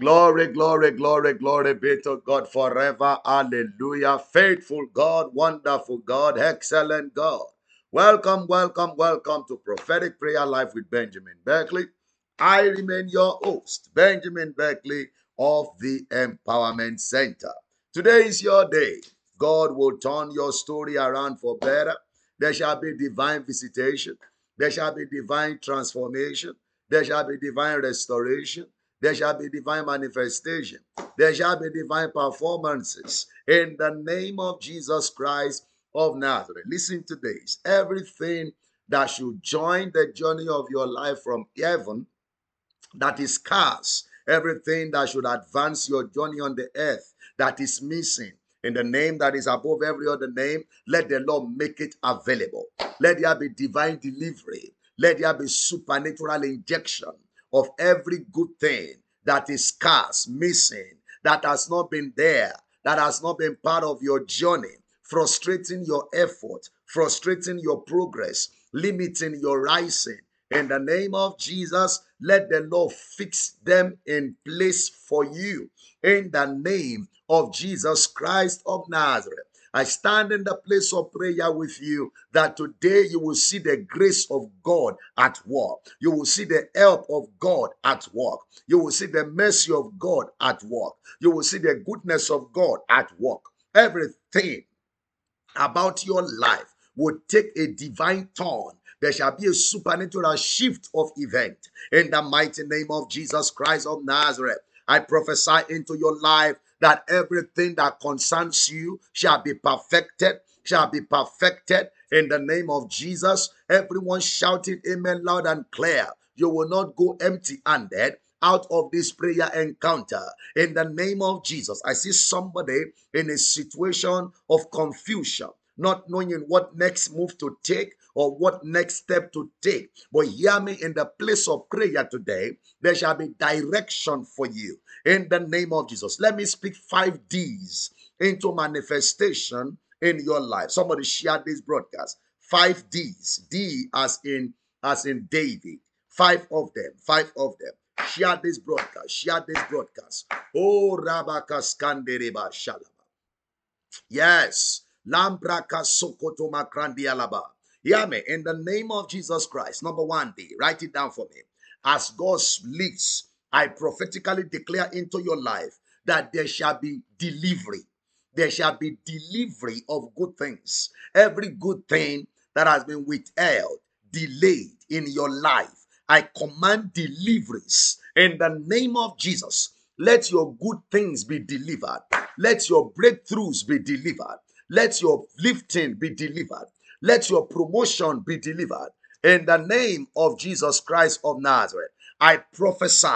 Glory, glory, glory, glory be to God forever. Hallelujah. Faithful God, wonderful God, excellent God. Welcome, welcome, welcome to Prophetic Prayer Life with Benjamin Beckley. I remain your host, Benjamin Beckley of the Empowerment Center. Today is your day. God will turn your story around for better. There shall be divine visitation. There shall be divine transformation. There shall be divine restoration. There shall be divine manifestation. There shall be divine performances in the name of Jesus Christ of Nazareth. Listen to this. Everything that should join the journey of your life from heaven that is scarce, everything that should advance your journey on the earth that is missing. In the name that is above every other name, let the Lord make it available. Let there be divine delivery. Let there be supernatural injection of every good thing that is scarce, missing, that has not been there, that has not been part of your journey, frustrating your effort, frustrating your progress, limiting your rising. In the name of Jesus, let the Lord fix them in place for you. In the name of Jesus Christ of Nazareth. I stand in the place of prayer with you that today you will see the grace of God at work. You will see the help of God at work. You will see the mercy of God at work. You will see the goodness of God at work. Everything about your life will take a divine turn. There shall be a supernatural shift of event in the mighty name of Jesus Christ of Nazareth. I prophesy into your life that everything that concerns you shall be perfected, shall be perfected in the name of Jesus. Everyone shouting amen loud and clear. You will not go empty handed out of this prayer encounter in the name of Jesus. I see somebody in a situation of confusion not knowing what next move to take or what next step to take. But hear me in the place of prayer today, there shall be direction for you in the name of Jesus. Let me speak five D's into manifestation in your life. Somebody share this broadcast. Five D's. D as in as in David. Five of them. Five of them. Share this broadcast. Share this broadcast. Oh Rabakaskandereba Shalaba. Yes. Lambraka Sokoto Makrandi Alaba. Hear me in the name of Jesus Christ. Number one D. Write it down for me. As God lives, I prophetically declare into your life that there shall be delivery. There shall be delivery of good things. Every good thing that has been withheld, delayed in your life, I command deliveries in the name of Jesus. Let your good things be delivered. Let your breakthroughs be delivered. Let your lifting be delivered. Let your promotion be delivered. In the name of Jesus Christ of Nazareth, I prophesy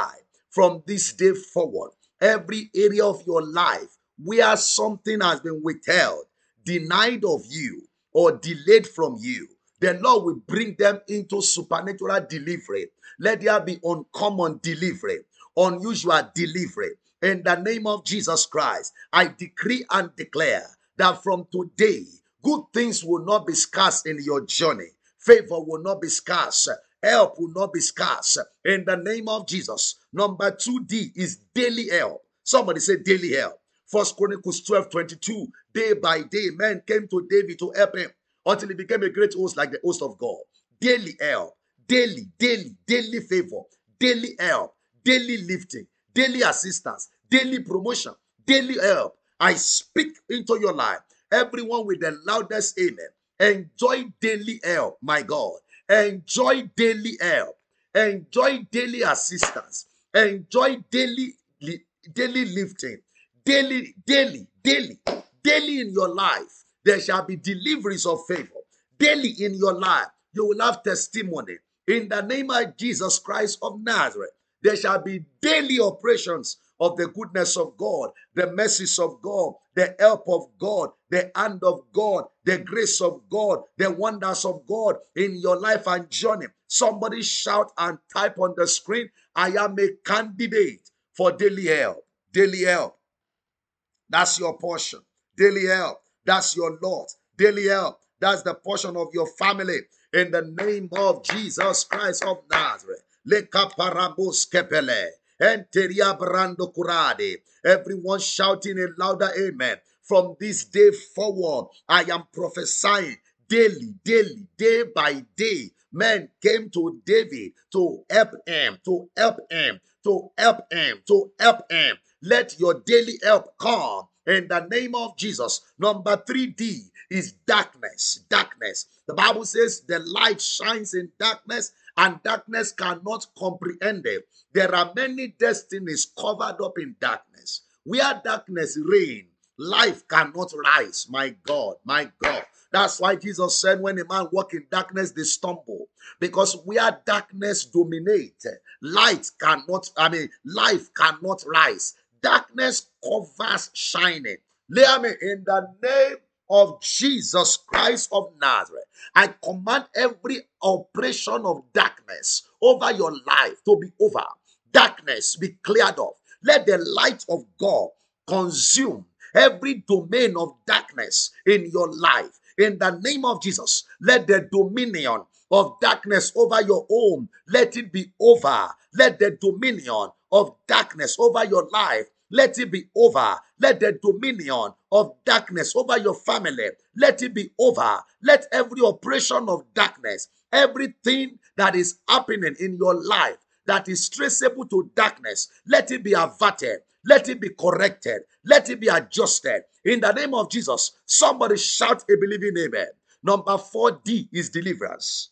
from this day forward, every area of your life where something has been withheld, denied of you, or delayed from you, the Lord will bring them into supernatural delivery. Let there be uncommon delivery, unusual delivery. In the name of Jesus Christ, I decree and declare that from today, good things will not be scarce in your journey. Favor will not be scarce. Help will not be scarce. In the name of Jesus. Number 2D is daily help. Somebody say daily help. First Chronicles 12 22. Day by day, men came to David to help him until he became a great host like the host of God. Daily help, daily, daily, daily favor, daily help, daily lifting, daily assistance, daily promotion, daily help. I speak into your life. Everyone with the loudest amen. Enjoy daily help, my God. Enjoy daily help. Enjoy daily assistance. Enjoy daily daily lifting. Daily, daily, daily, daily in your life. There shall be deliveries of favor. Daily in your life, you will have testimony. In the name of Jesus Christ of Nazareth, there shall be daily operations of the goodness of God, the mercies of God, the help of God, the hand of God, the grace of God, the wonders of God in your life and journey. Somebody shout and type on the screen, I am a candidate for daily help. Daily help. That's your portion. Daily help. That's your Lord. Daily help. That's the portion of your family. In the name of Jesus Christ of Nazareth. Enteria brando curade. Everyone shouting a louder amen. From this day forward, I am prophesying daily, daily, day by day. Men came to David to help him, to help him, to help him, to help him. Let your daily help come in the name of Jesus. Number 3D is darkness. Darkness. The Bible says the light shines in darkness and darkness cannot comprehend it. There are many destinies covered up in darkness. Where darkness reigns, life cannot rise. My God, my God. That's why Jesus said, when a man walk in darkness, they stumble. Because where darkness dominates, light cannot, I mean, life cannot rise. Darkness covers shining. Hear me in the name of Jesus Christ of Nazareth. I command every operation of darkness over your life to be over. Darkness be cleared off. Let the light of God consume every domain of darkness in your life. In the name of Jesus, let the dominion of darkness over your home, let it be over. Let the dominion of darkness over your life, let it be over. Let the dominion of darkness over your family, let it be over. Let every oppression of darkness, everything that is happening in your life that is traceable to darkness, let it be averted. Let it be corrected. Let it be adjusted. In the name of Jesus, somebody shout a believing amen. Number 4D is deliverance.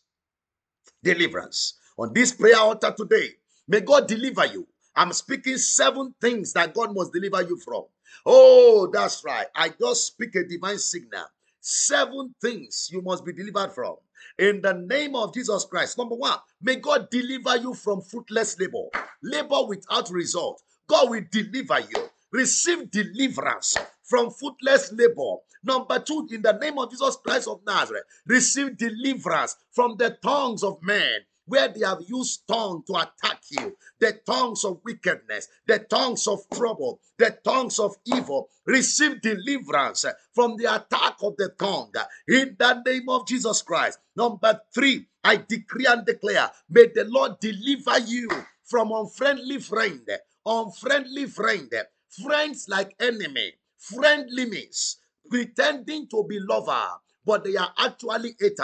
Deliverance. On this prayer altar today, may God deliver you. I'm speaking seven things that God must deliver you from. Oh, that's right. I just speak a divine signal. Seven things you must be delivered from. In the name of Jesus Christ. Number one, may God deliver you from fruitless labor, labor without result. God will deliver you. Receive deliverance from fruitless labor. Number two, in the name of Jesus Christ of Nazareth, receive deliverance from the tongues of men where they have used tongue to attack you, the tongues of wickedness, the tongues of trouble, the tongues of evil, receive deliverance from the attack of the tongue. In the name of Jesus Christ. Number three, I decree and declare, may the Lord deliver you from unfriendly friend, unfriendly friend, friends like enemy, friendliness, pretending to be lover, but they are actually hater,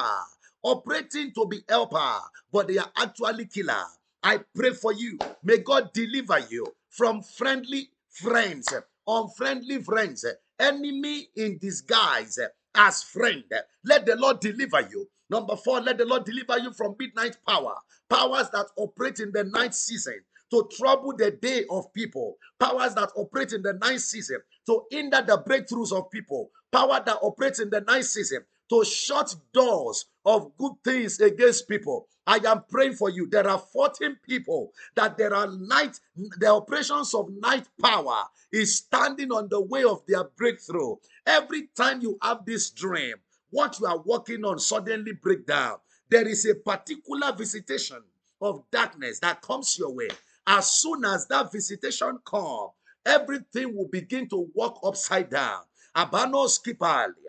operating to be helper, but they are actually killer. I pray for you. May God deliver you from friendly friends, unfriendly friends, enemy in disguise as friend. Let the Lord deliver you. Number four, let the Lord deliver you from midnight power, powers that operate in the night season to trouble the day of people, powers that operate in the night season to hinder the breakthroughs of people, power that operates in the night season to shut doors of good things against people. I am praying for you. There are 14 people that there are night, the operations of night power is standing on the way of their breakthrough. Every time you have this dream, what you are working on suddenly break down. There is a particular visitation of darkness that comes your way. As soon as that visitation comes, everything will begin to walk upside down. Abanos kipalia.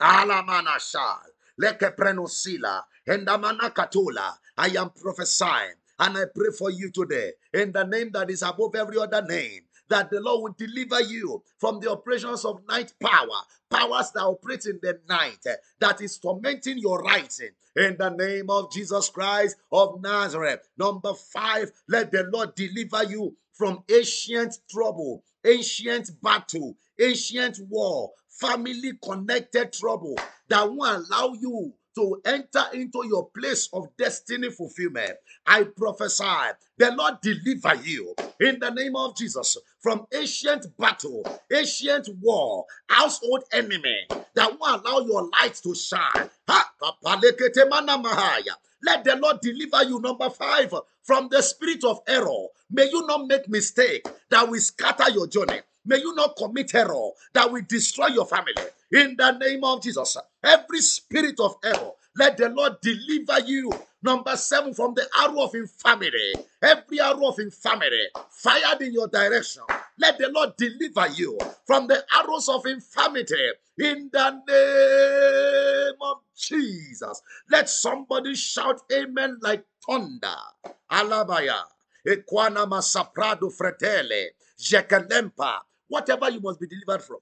Alamanashal. Leke prenosila. Endamana katula. I am prophesying and I pray for you today in the name that is above every other name that the Lord will deliver you from the operations of night power, powers that operate in the night, eh, that is tormenting your rising. In the name of Jesus Christ of Nazareth. Number five, let the Lord deliver you from ancient trouble, ancient battle, ancient war, family connected trouble that won't allow you to enter into your place of destiny fulfillment. I prophesy the Lord deliver you in the name of Jesus from ancient battle, ancient war, household enemy that won't allow your light to shine. Let the Lord deliver you. Number five, from the spirit of error. May you not make mistake that will scatter your journey. May you not commit error that will destroy your family. In the name of Jesus, every spirit of error, let the Lord deliver you. Number seven, from the arrow of infirmity. Every arrow of infirmity fired in your direction. Let the Lord deliver you from the arrows of infirmity. In the name of Jesus. Let somebody shout amen like thunder. Alabaya. Equana masaprado fretele. Jekelempa. Whatever you must be delivered from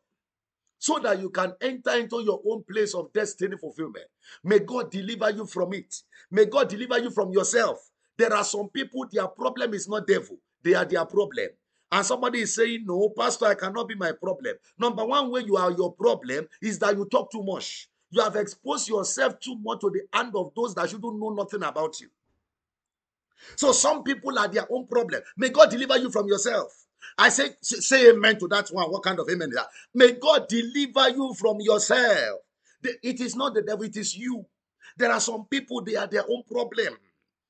so that you can enter into your own place of destiny fulfillment. May God deliver you from it. May God deliver you from yourself. There are some people, their problem is not devil, they are their problem. And somebody is saying, No, Pastor, I cannot be my problem. Number one way you are your problem is that you talk too much. You have exposed yourself too much to the hand of those that shouldn't know nothing about you. So some people are their own problem. May God deliver you from yourself. I say, say amen to that one. What kind of amen is that? May God deliver you from yourself. It is not the devil, it is you. There are some people, they are their own problem.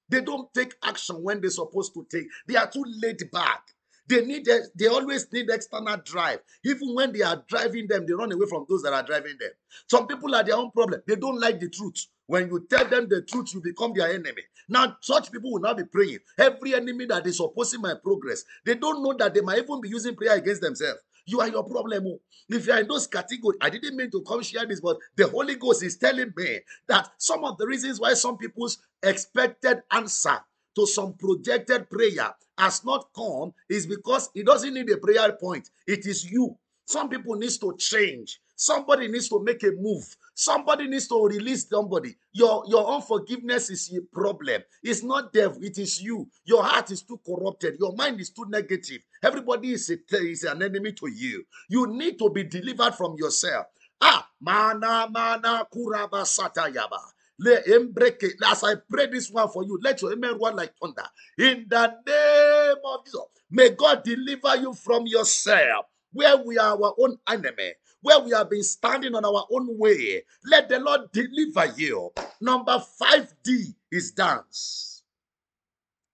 They don't take action when they're supposed to take. They are too laid back. They need they always need external drive. Even when they are driving them, they run away from those that are driving them. Some people are their own problem. They don't like the truth. When you tell them the truth, you become their enemy. Now, such people will not be praying. Every enemy that is opposing my progress, they don't know that they might even be using prayer against themselves. You are your problem. Oh. If you are in those categories, I didn't mean to come share this, but the Holy Ghost is telling me that some of the reasons why some people's expected answer to some projected prayer has not come is because it doesn't need a prayer point. It is you. Some people needs to change. Somebody needs to make a move. Somebody needs to release somebody. Your, your unforgiveness is a problem. It's not devil, it is you. Your heart is too corrupted. Your mind is too negative. Everybody is, a, is an enemy to you. You need to be delivered from yourself. Ah, mana mana kuraba satayaba. As I pray this one for you, let your amen run like thunder. In the name of Jesus, may God deliver you from yourself, where we are our own enemy, where we have been standing on our own way. Let the Lord deliver you. Number 5D is dance.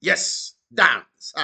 Yes, dance.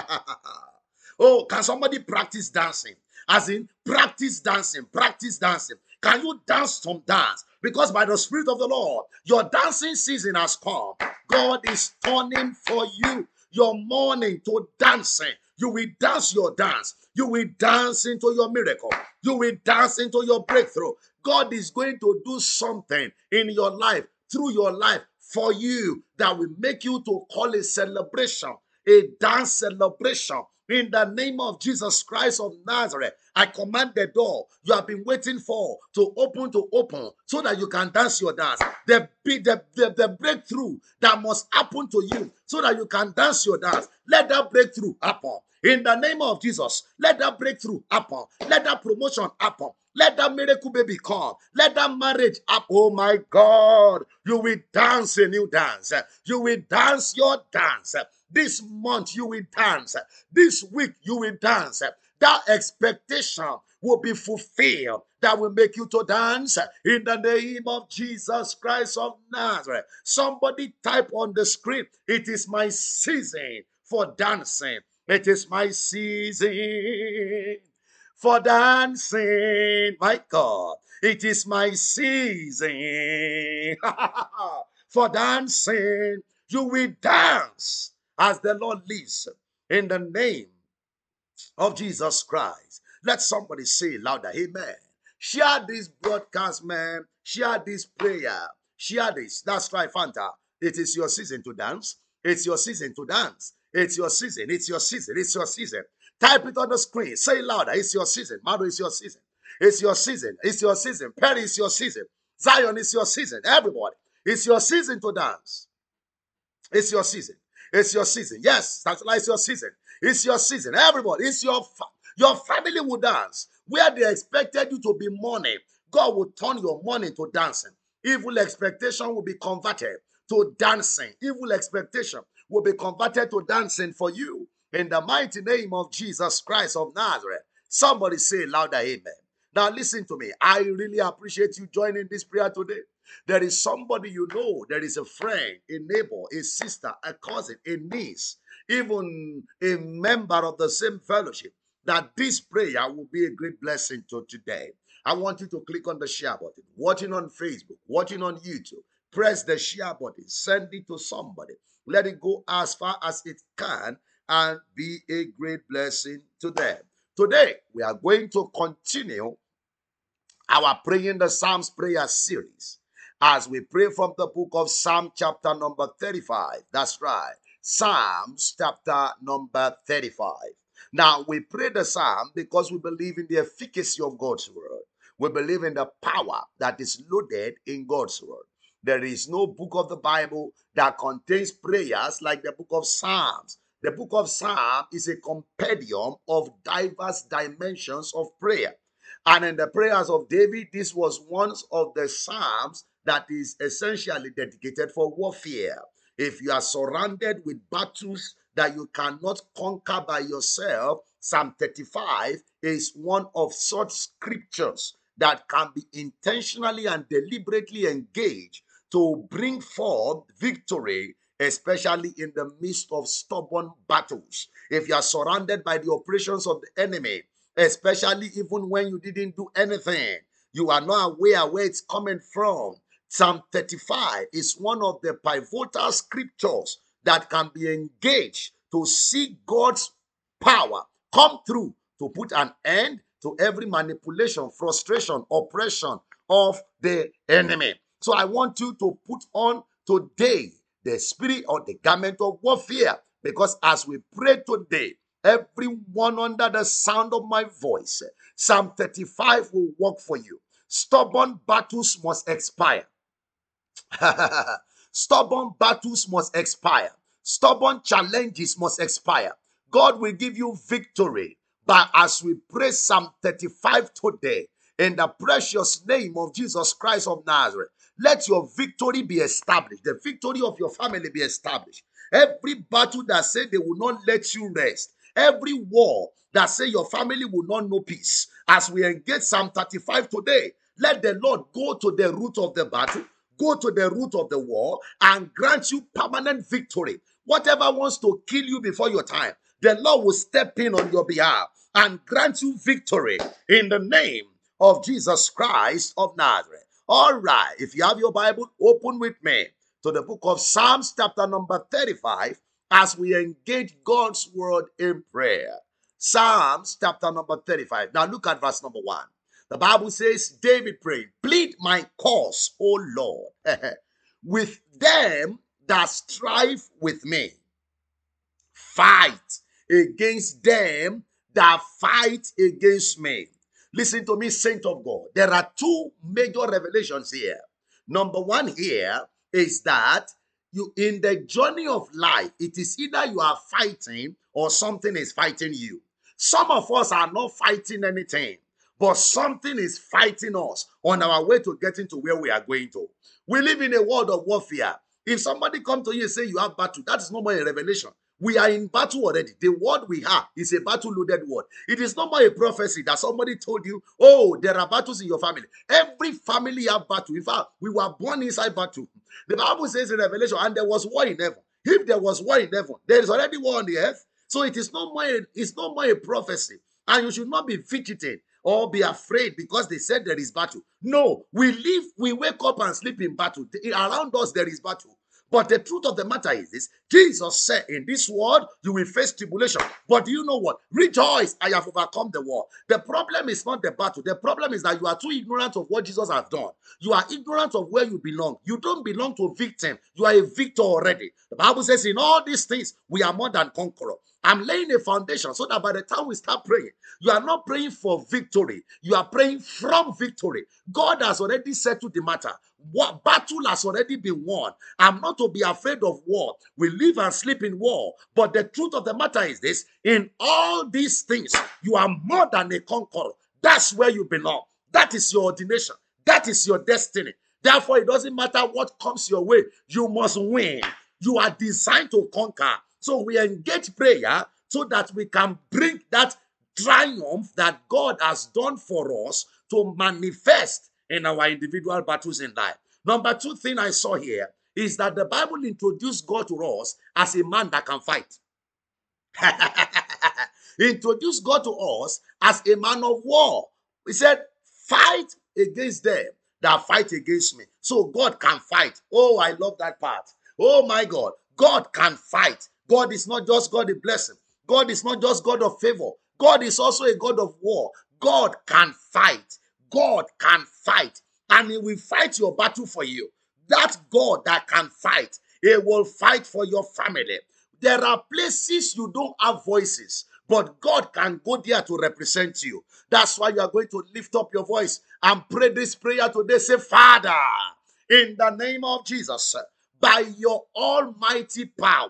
oh, can somebody practice dancing? As in, practice dancing, practice dancing. Can you dance some dance? Because by the Spirit of the Lord, your dancing season has come. God is turning for you your mourning to dancing. You will dance your dance. You will dance into your miracle. You will dance into your breakthrough. God is going to do something in your life, through your life, for you that will make you to call a celebration, a dance celebration in the name of Jesus Christ of Nazareth, I command the door you have been waiting for to open to open so that you can dance your dance. The, the, the, the breakthrough that must happen to you so that you can dance your dance. Let that breakthrough happen. In the name of Jesus, let that breakthrough happen. Let that promotion happen. Let that miracle baby come. Let that marriage up. Oh my God. You will dance a new dance. You will dance your dance. This month you will dance. This week you will dance. That expectation will be fulfilled. That will make you to dance in the name of Jesus Christ of Nazareth. Somebody type on the screen, It is my season for dancing. It is my season for dancing. My God, it is my season for dancing. You will dance as the Lord lives in the name of Jesus Christ. Let somebody say louder, Amen. Share this broadcast, man. Share this prayer. Share this. That's right, Fanta. It is your season to dance. It's your season to dance. It's your season. It's your season. It's your season. Type it on the screen. Say louder. It's your season. Mado is your season. It's your season. It's your season. Perry is your season. Zion is your season. Everybody. It's your season to dance. It's your season. It's your season. Yes, that's like your season. It's your season. Everybody, it's your fa- your family will dance. Where they expected you to be mourning, God will turn your mourning to dancing. Evil expectation will be converted to dancing. Evil expectation will be converted to dancing for you. In the mighty name of Jesus Christ of Nazareth. Somebody say louder, Amen. Now, listen to me. I really appreciate you joining this prayer today. There is somebody you know, there is a friend, a neighbor, a sister, a cousin, a niece, even a member of the same fellowship, that this prayer will be a great blessing to today. I want you to click on the share button. Watching on Facebook, watching on YouTube, press the share button, send it to somebody. Let it go as far as it can and be a great blessing to them. Today, we are going to continue our Praying the Psalms prayer series as we pray from the book of Psalm, chapter number 35. That's right. Psalms chapter number 35. Now, we pray the psalm because we believe in the efficacy of God's word. We believe in the power that is loaded in God's word. There is no book of the Bible that contains prayers like the book of Psalms. The book of Psalm is a compendium of diverse dimensions of prayer. And in the prayers of David, this was one of the Psalms that is essentially dedicated for warfare. If you are surrounded with battles that you cannot conquer by yourself, Psalm 35 is one of such scriptures that can be intentionally and deliberately engaged to bring forth victory, especially in the midst of stubborn battles. If you are surrounded by the operations of the enemy, especially even when you didn't do anything, you are not aware where it's coming from. Psalm 35 is one of the pivotal scriptures that can be engaged to see God's power come through to put an end to every manipulation, frustration, oppression of the enemy. So I want you to put on today the spirit or the garment of warfare because as we pray today, everyone under the sound of my voice, Psalm 35 will work for you. Stubborn battles must expire. Stubborn battles must expire. Stubborn challenges must expire. God will give you victory. But as we pray Psalm 35 today, in the precious name of Jesus Christ of Nazareth, let your victory be established. The victory of your family be established. Every battle that said they will not let you rest, every war that say your family will not know peace. As we engage Psalm 35 today, let the Lord go to the root of the battle go to the root of the war and grant you permanent victory. Whatever wants to kill you before your time, the Lord will step in on your behalf and grant you victory in the name of Jesus Christ of Nazareth. All right, if you have your Bible, open with me to the book of Psalms, chapter number 35, as we engage God's word in prayer. Psalms, chapter number 35. Now look at verse number 1. The Bible says, David prayed, Plead my cause, O Lord, with them that strive with me. Fight against them that fight against me. Listen to me, saint of God. There are two major revelations here. Number one here is that you in the journey of life, it is either you are fighting or something is fighting you. Some of us are not fighting anything but something is fighting us on our way to getting to where we are going to. We live in a world of warfare. If somebody come to you and say you have battle, that is not more a revelation. We are in battle already. The word we have is a battle loaded word. It is not more a prophecy that somebody told you, oh, there are battles in your family. Every family have battle. In fact, we were born inside battle. The Bible says in Revelation, and there was war in heaven. If there was war in heaven, there is already war on the earth. So it is not more, it's not more a prophecy. And you should not be fidgeting or be afraid because they said there is battle. No, we live, we wake up and sleep in battle. Around us, there is battle. But the truth of the matter is this Jesus said, In this world, you will face tribulation. But do you know what? Rejoice, I have overcome the world. The problem is not the battle. The problem is that you are too ignorant of what Jesus has done. You are ignorant of where you belong. You don't belong to a victim. You are a victor already. The Bible says, In all these things, we are more than conqueror. I'm laying a foundation so that by the time we start praying, you are not praying for victory. You are praying from victory. God has already settled the matter. What battle has already been won. I'm not to be afraid of war. We live and sleep in war. But the truth of the matter is this in all these things, you are more than a conqueror. That's where you belong. That is your ordination. That is your destiny. Therefore, it doesn't matter what comes your way, you must win. You are designed to conquer. So we engage prayer so that we can bring that triumph that God has done for us to manifest in our individual battles in life. Number two thing I saw here is that the Bible introduced God to us as a man that can fight. introduced God to us as a man of war. He said, Fight against them that fight against me. So God can fight. Oh, I love that part. Oh my God. God can fight. God is not just God of blessing. God is not just God of favor. God is also a God of war. God can fight. God can fight. And He will fight your battle for you. That God that can fight, He will fight for your family. There are places you don't have voices, but God can go there to represent you. That's why you are going to lift up your voice and pray this prayer today. Say, Father, in the name of Jesus, by your almighty power,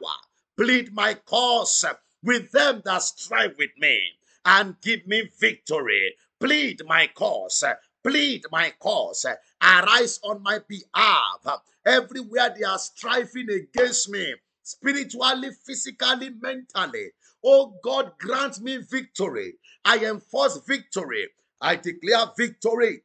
plead my cause with them that strive with me and give me victory. Plead my cause. Plead my cause. Arise on my behalf. Everywhere they are striving against me, spiritually, physically, mentally. Oh God, grant me victory. I enforce victory. I declare victory.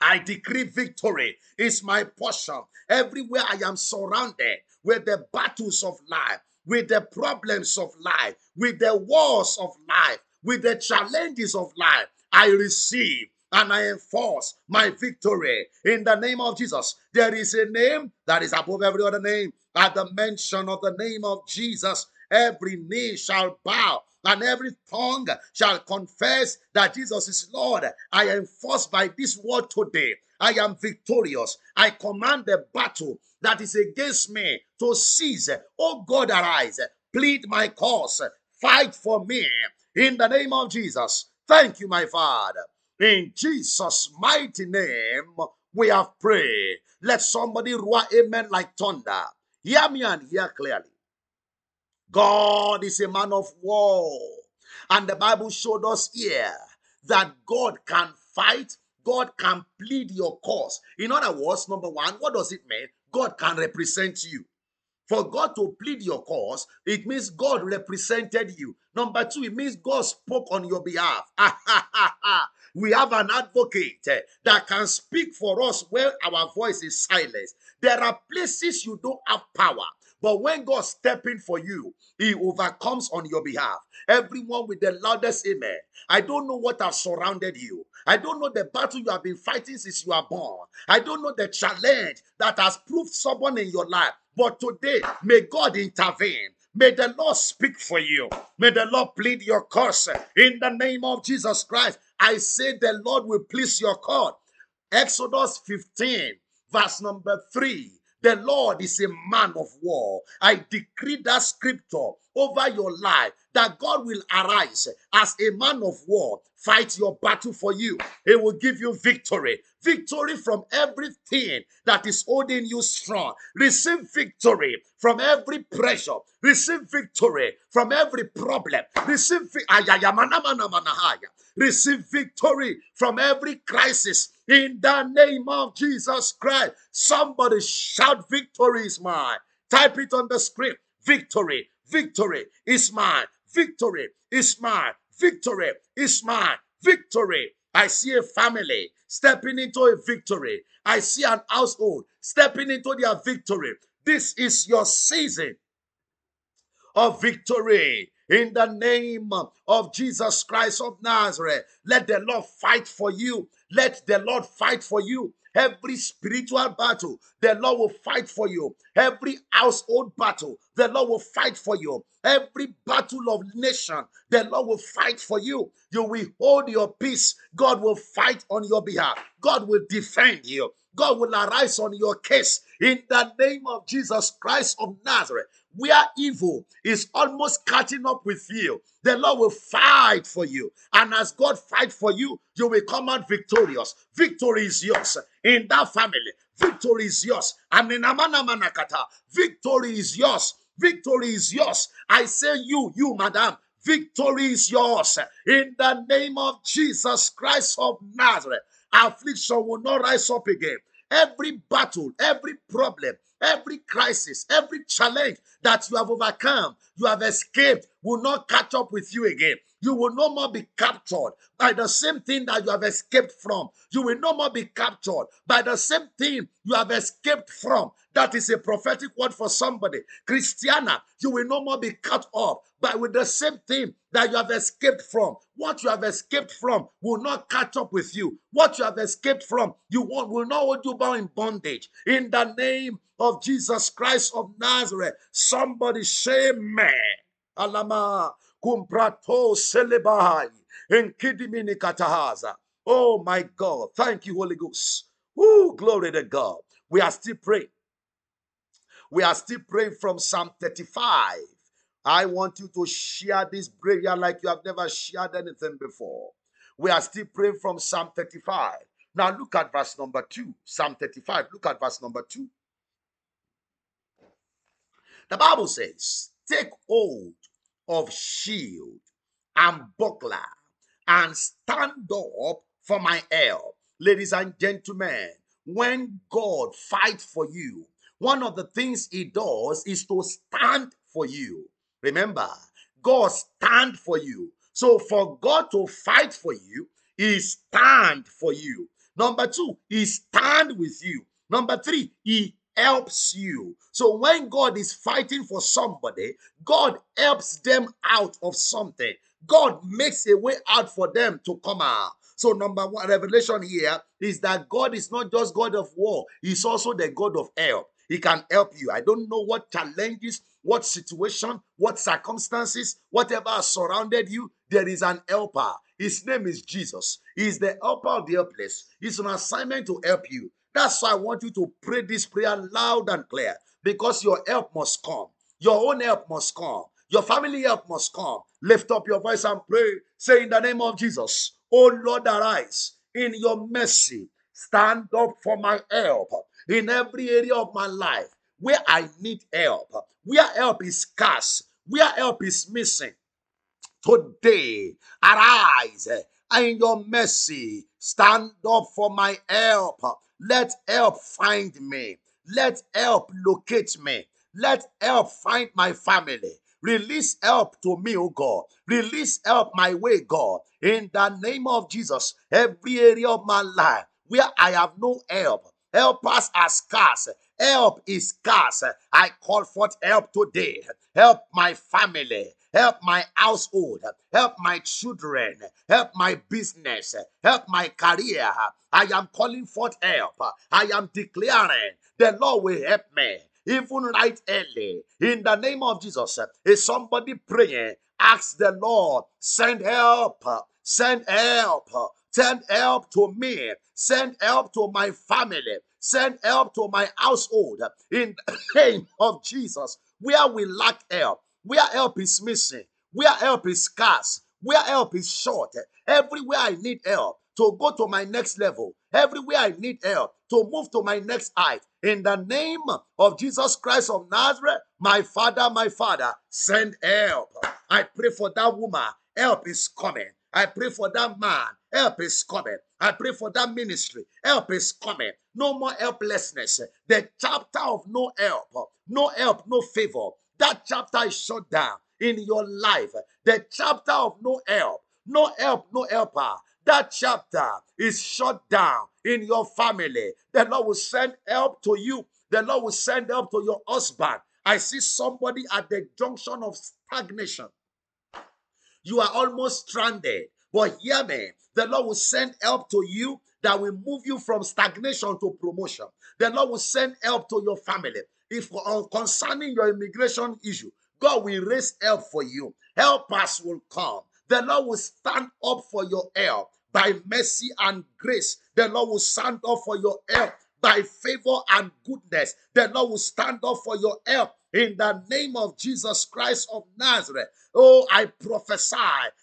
I decree victory is my portion. Everywhere I am surrounded with the battles of life, with the problems of life, with the wars of life, with the challenges of life, I receive and I enforce my victory in the name of Jesus. There is a name that is above every other name. At the mention of the name of Jesus, every knee shall bow and every tongue shall confess that Jesus is Lord. I enforce by this word today. I am victorious. I command the battle that is against me to cease. Oh God, arise. Plead my cause. Fight for me in the name of Jesus. Thank you, my Father. In Jesus' mighty name, we have prayed. Let somebody roar amen like thunder. Hear me and hear clearly. God is a man of war. And the Bible showed us here that God can fight, God can plead your cause. In other words, number one, what does it mean? God can represent you. For God to plead your cause, it means God represented you. Number two, it means God spoke on your behalf. we have an advocate eh, that can speak for us where our voice is silenced. There are places you don't have power. But when God step in for you, He overcomes on your behalf. Everyone with the loudest amen. I don't know what has surrounded you. I don't know the battle you have been fighting since you are born. I don't know the challenge that has proved someone in your life. But today, may God intervene. May the Lord speak for you. May the Lord plead your cause. In the name of Jesus Christ, I say the Lord will please your cause. Exodus 15, verse number 3. The Lord is a man of war. I decree that scripture over your life that God will arise as a man of war, fight your battle for you. He will give you victory. Victory from everything that is holding you strong. Receive victory from every pressure. Receive victory from every problem. Receive vi- Receive victory from every crisis in the name of Jesus Christ. Somebody shout, Victory is mine. Type it on the screen. Victory, victory is mine. Victory is mine. Victory is mine. Victory. I see a family stepping into a victory. I see an household stepping into their victory. This is your season of victory. In the name of Jesus Christ of Nazareth, let the Lord fight for you. Let the Lord fight for you. Every spiritual battle, the Lord will fight for you. Every household battle, the Lord will fight for you. Every battle of nation, the Lord will fight for you. You will hold your peace. God will fight on your behalf. God will defend you. God will arise on your case in the name of Jesus Christ of Nazareth. Where evil is almost catching up with you, the Lord will fight for you. And as God fight for you, you will come out victorious. Victory is yours in that family. Victory is yours. And in Amana Manakata, victory is yours. Victory is yours. I say you, you, madam, victory is yours. In the name of Jesus Christ of Nazareth, affliction will not rise up again. Every battle, every problem, every crisis, every challenge that you have overcome, you have escaped, will not catch up with you again. You will no more be captured by the same thing that you have escaped from. You will no more be captured by the same thing you have escaped from. That is a prophetic word for somebody. Christiana, you will no more be cut off by with the same thing that you have escaped from. What you have escaped from will not catch up with you. What you have escaped from, you won't, will not hold you bound in bondage. In the name of Jesus Christ of Nazareth, somebody say, me. Alama kumprato selebahai. Enkidimini katahaza. Oh my God. Thank you, Holy Ghost. Woo, glory to God. We are still praying. We are still praying from Psalm 35 I want you to share this prayer like you have never shared anything before. We are still praying from Psalm 35. Now look at verse number 2. Psalm 35. Look at verse number 2. The Bible says, Take hold of shield and buckler and stand up for my help. Ladies and gentlemen, when God fights for you, one of the things he does is to stand for you. Remember, God stand for you. So for God to fight for you, he stand for you. Number two, he stand with you. Number three, he helps you. So when God is fighting for somebody, God helps them out of something. God makes a way out for them to come out. So, number one revelation here is that God is not just God of war, He's also the God of help. He can help you. I don't know what challenges, what situation, what circumstances, whatever has surrounded you, there is an helper. His name is Jesus. He's the helper of the helpless. He's an assignment to help you. That's why I want you to pray this prayer loud and clear because your help must come. Your own help must come. Your family help must come. Lift up your voice and pray. Say in the name of Jesus, Oh Lord, arise in your mercy. Stand up for my help in every area of my life where I need help, where help is scarce, where help is missing. Today, arise in your mercy. Stand up for my help. Let help find me. Let help locate me. Let help find my family. Release help to me, oh God. Release help my way, God. In the name of Jesus, every area of my life where I have no help, help us as scarce. Help is scarce. I call forth help today. Help my family. Help my household. Help my children. Help my business. Help my career. I am calling forth help. I am declaring the Lord will help me even right early. In the name of Jesus, is somebody praying? Ask the Lord, send help, send help, send help to me, send help to my family, send help to my household. In the name of Jesus, where we lack help, where help is missing, where help is scarce, where help is short, everywhere I need help to go to my next level, everywhere I need help to move to my next height. In the name of Jesus Christ of Nazareth, my Father, my Father, send help. I pray for that woman. Help is coming. I pray for that man. Help is coming. I pray for that ministry. Help is coming. No more helplessness. The chapter of no help, no help, no favor. That chapter is shut down in your life. The chapter of no help, no help, no helper. That chapter is shut down in your family. The Lord will send help to you. The Lord will send help to your husband. I see somebody at the junction of stagnation. You are almost stranded. But hear me, the Lord will send help to you that will move you from stagnation to promotion. The Lord will send help to your family. If uh, concerning your immigration issue, God will raise help for you. Helpers will come. The Lord will stand up for your help by mercy and grace. The Lord will stand up for your help by favor and goodness. The Lord will stand up for your help in the name of Jesus Christ of Nazareth. Oh, I prophesy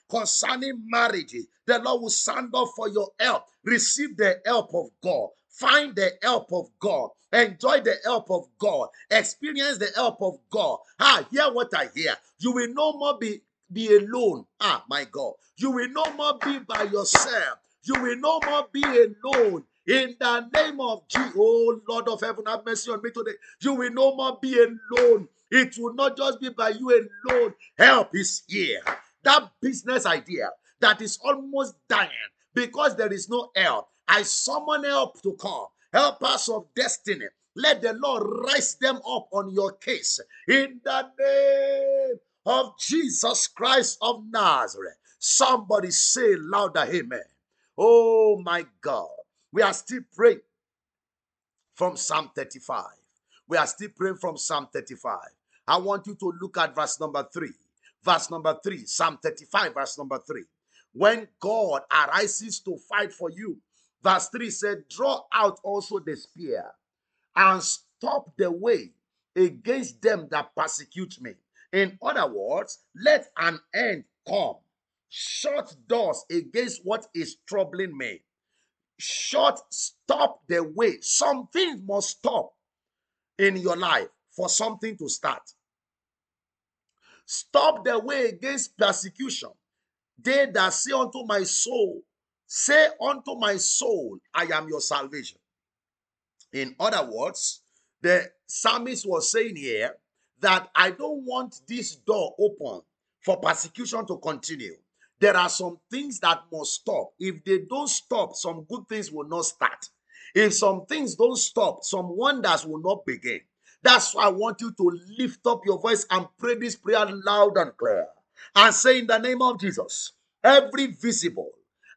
concerning marriages. The Lord will stand up for your help. Receive the help of God. Find the help of God. Enjoy the help of God. Experience the help of God. Ah, hear what I hear. You will no more be be alone. Ah, my God. You will no more be by yourself. You will no more be alone. In the name of Jesus, oh Lord of heaven, have mercy on me today. You will no more be alone. It will not just be by you alone. Help is here. That business idea that is almost dying because there is no help. I summon help to come. Help us of destiny. Let the Lord rise them up on your case. In the name of Jesus Christ of Nazareth. Somebody say louder, Amen. Oh my God. We are still praying from Psalm 35. We are still praying from Psalm 35. I want you to look at verse number 3. Verse number 3, Psalm 35, verse number 3. When God arises to fight for you, verse 3 said, Draw out also the spear and stop the way against them that persecute me. In other words, let an end come. Shut doors against what is troubling me. Shut, stop the way. Something must stop in your life for something to start. Stop the way against persecution. They that say unto my soul, say unto my soul, I am your salvation. In other words, the psalmist was saying here that I don't want this door open for persecution to continue. There are some things that must stop. If they don't stop, some good things will not start. If some things don't stop, some wonders will not begin. That's why I want you to lift up your voice and pray this prayer loud and clear. And say, In the name of Jesus, every visible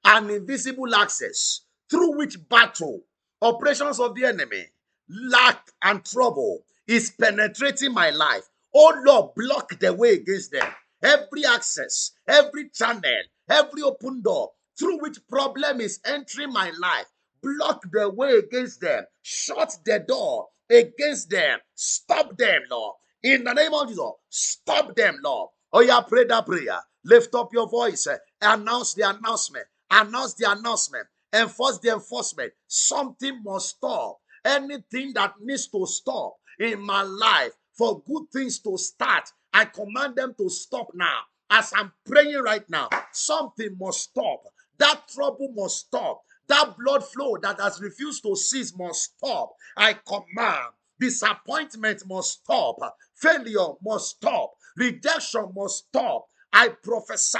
and invisible access through which battle, operations of the enemy, lack, and trouble is penetrating my life. Oh Lord, block the way against them. Every access, every channel, every open door through which problem is entering my life, block the way against them. Shut the door against them. Stop them, Lord. In the name of Jesus, stop them, Lord. Oh, yeah, pray that prayer. Lift up your voice. Eh, announce the announcement. Announce the announcement. Enforce the enforcement. Something must stop. Anything that needs to stop in my life for good things to start, I command them to stop now. As I'm praying right now, something must stop. That trouble must stop. That blood flow that has refused to cease must stop. I command. Disappointment must stop. Failure must stop. Rejection must stop. I prophesy.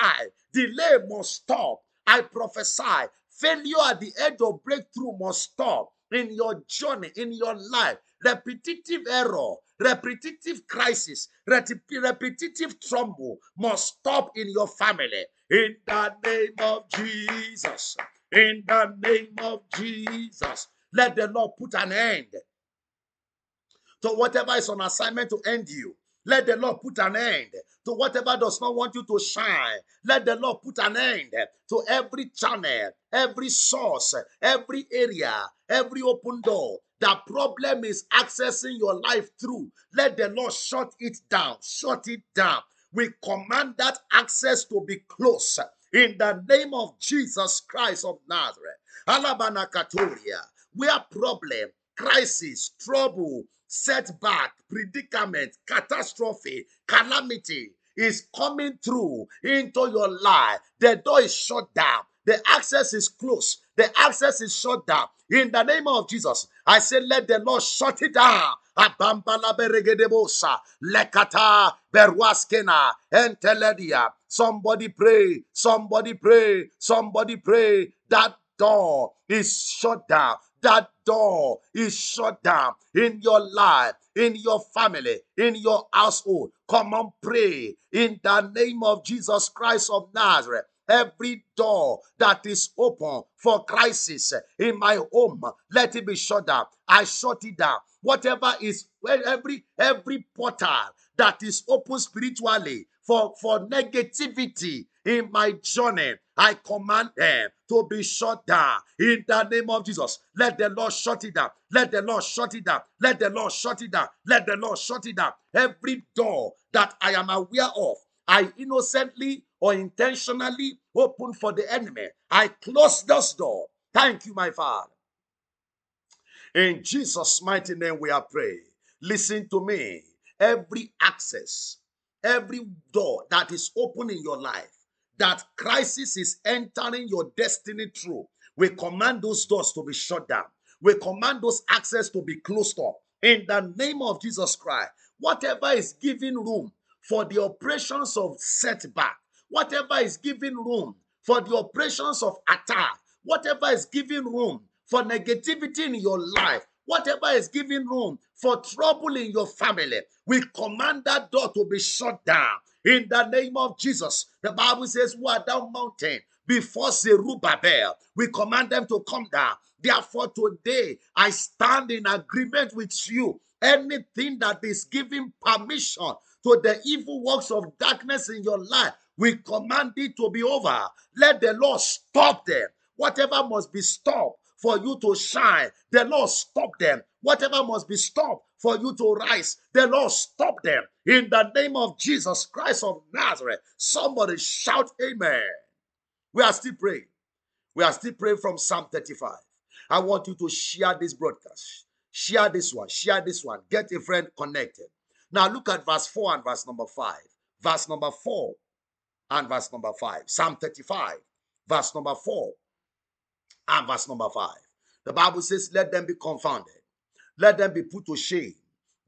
Delay must stop. I prophesy. Failure at the edge of breakthrough must stop in your journey, in your life. Repetitive error, repetitive crisis, repetitive trouble must stop in your family. In the name of Jesus. In the name of Jesus, let the Lord put an end to whatever is on assignment to end you. Let the Lord put an end to whatever does not want you to shine. Let the Lord put an end to every channel, every source, every area, every open door. The problem is accessing your life through. Let the Lord shut it down. Shut it down. We command that access to be closed in the name of Jesus Christ of Nazareth. Alabanakatoria, where problem, crisis, trouble, setback, predicament, catastrophe, calamity is coming through into your life, the door is shut down. The access is closed. The access is shut down. In the name of Jesus, I say, let the Lord shut it down. Lekata berwaskena. Somebody pray, somebody pray, somebody pray. That door is shut down. That door is shut down in your life, in your family, in your household. Come on, pray in the name of Jesus Christ of Nazareth. Every door that is open for crisis in my home, let it be shut down. I shut it down. Whatever is every every portal that is open spiritually for, for negativity in my journey, I command them to be shut down in the name of Jesus. Let the Lord shut it down. Let the Lord shut it down. Let the Lord shut it down. Let the Lord shut it down. Every door that I am aware of, I innocently or intentionally open for the enemy. I close this door. Thank you, my Father. In Jesus' mighty name, we are praying. Listen to me. Every access, every door that is open in your life, that crisis is entering your destiny through, we command those doors to be shut down. We command those access to be closed up. In the name of Jesus Christ, whatever is giving room for the operations of setback, whatever is giving room for the operations of attack, whatever is giving room for negativity in your life, whatever is giving room for trouble in your family, we command that door to be shut down. In the name of Jesus, the Bible says, Who are down mountain before Zerubbabel? We command them to come down. Therefore, today I stand in agreement with you. Anything that is giving permission to the evil works of darkness in your life, we command it to be over. Let the Lord stop them. Whatever must be stopped for you to shine, the Lord stop them. Whatever must be stopped for you to rise, the Lord stop them. In the name of Jesus Christ of Nazareth, somebody shout amen. We are still praying. We are still praying from Psalm 35. I want you to share this broadcast. Share this one. Share this one. Get a friend connected. Now look at verse 4 and verse number 5. Verse number 4 and verse number 5. Psalm 35, verse number 4 and verse number 5. The Bible says, Let them be confounded, let them be put to shame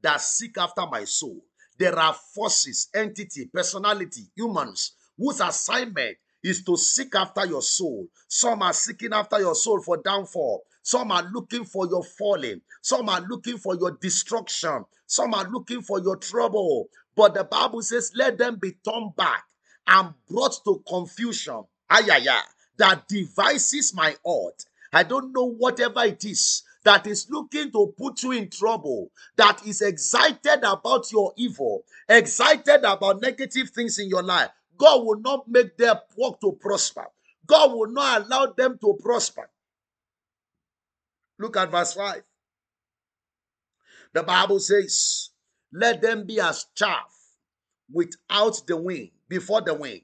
that seek after my soul. There are forces, entity, personality, humans whose assignment is to seek after your soul. Some are seeking after your soul for downfall. Some are looking for your falling. Some are looking for your destruction. Some are looking for your trouble. But the Bible says, let them be turned back and brought to confusion. Ayaya, that devises my heart. I don't know whatever it is that is looking to put you in trouble, that is excited about your evil, excited about negative things in your life. God will not make their work to prosper. God will not allow them to prosper. Look at verse 5. The Bible says, Let them be as chaff without the wind, before the wind,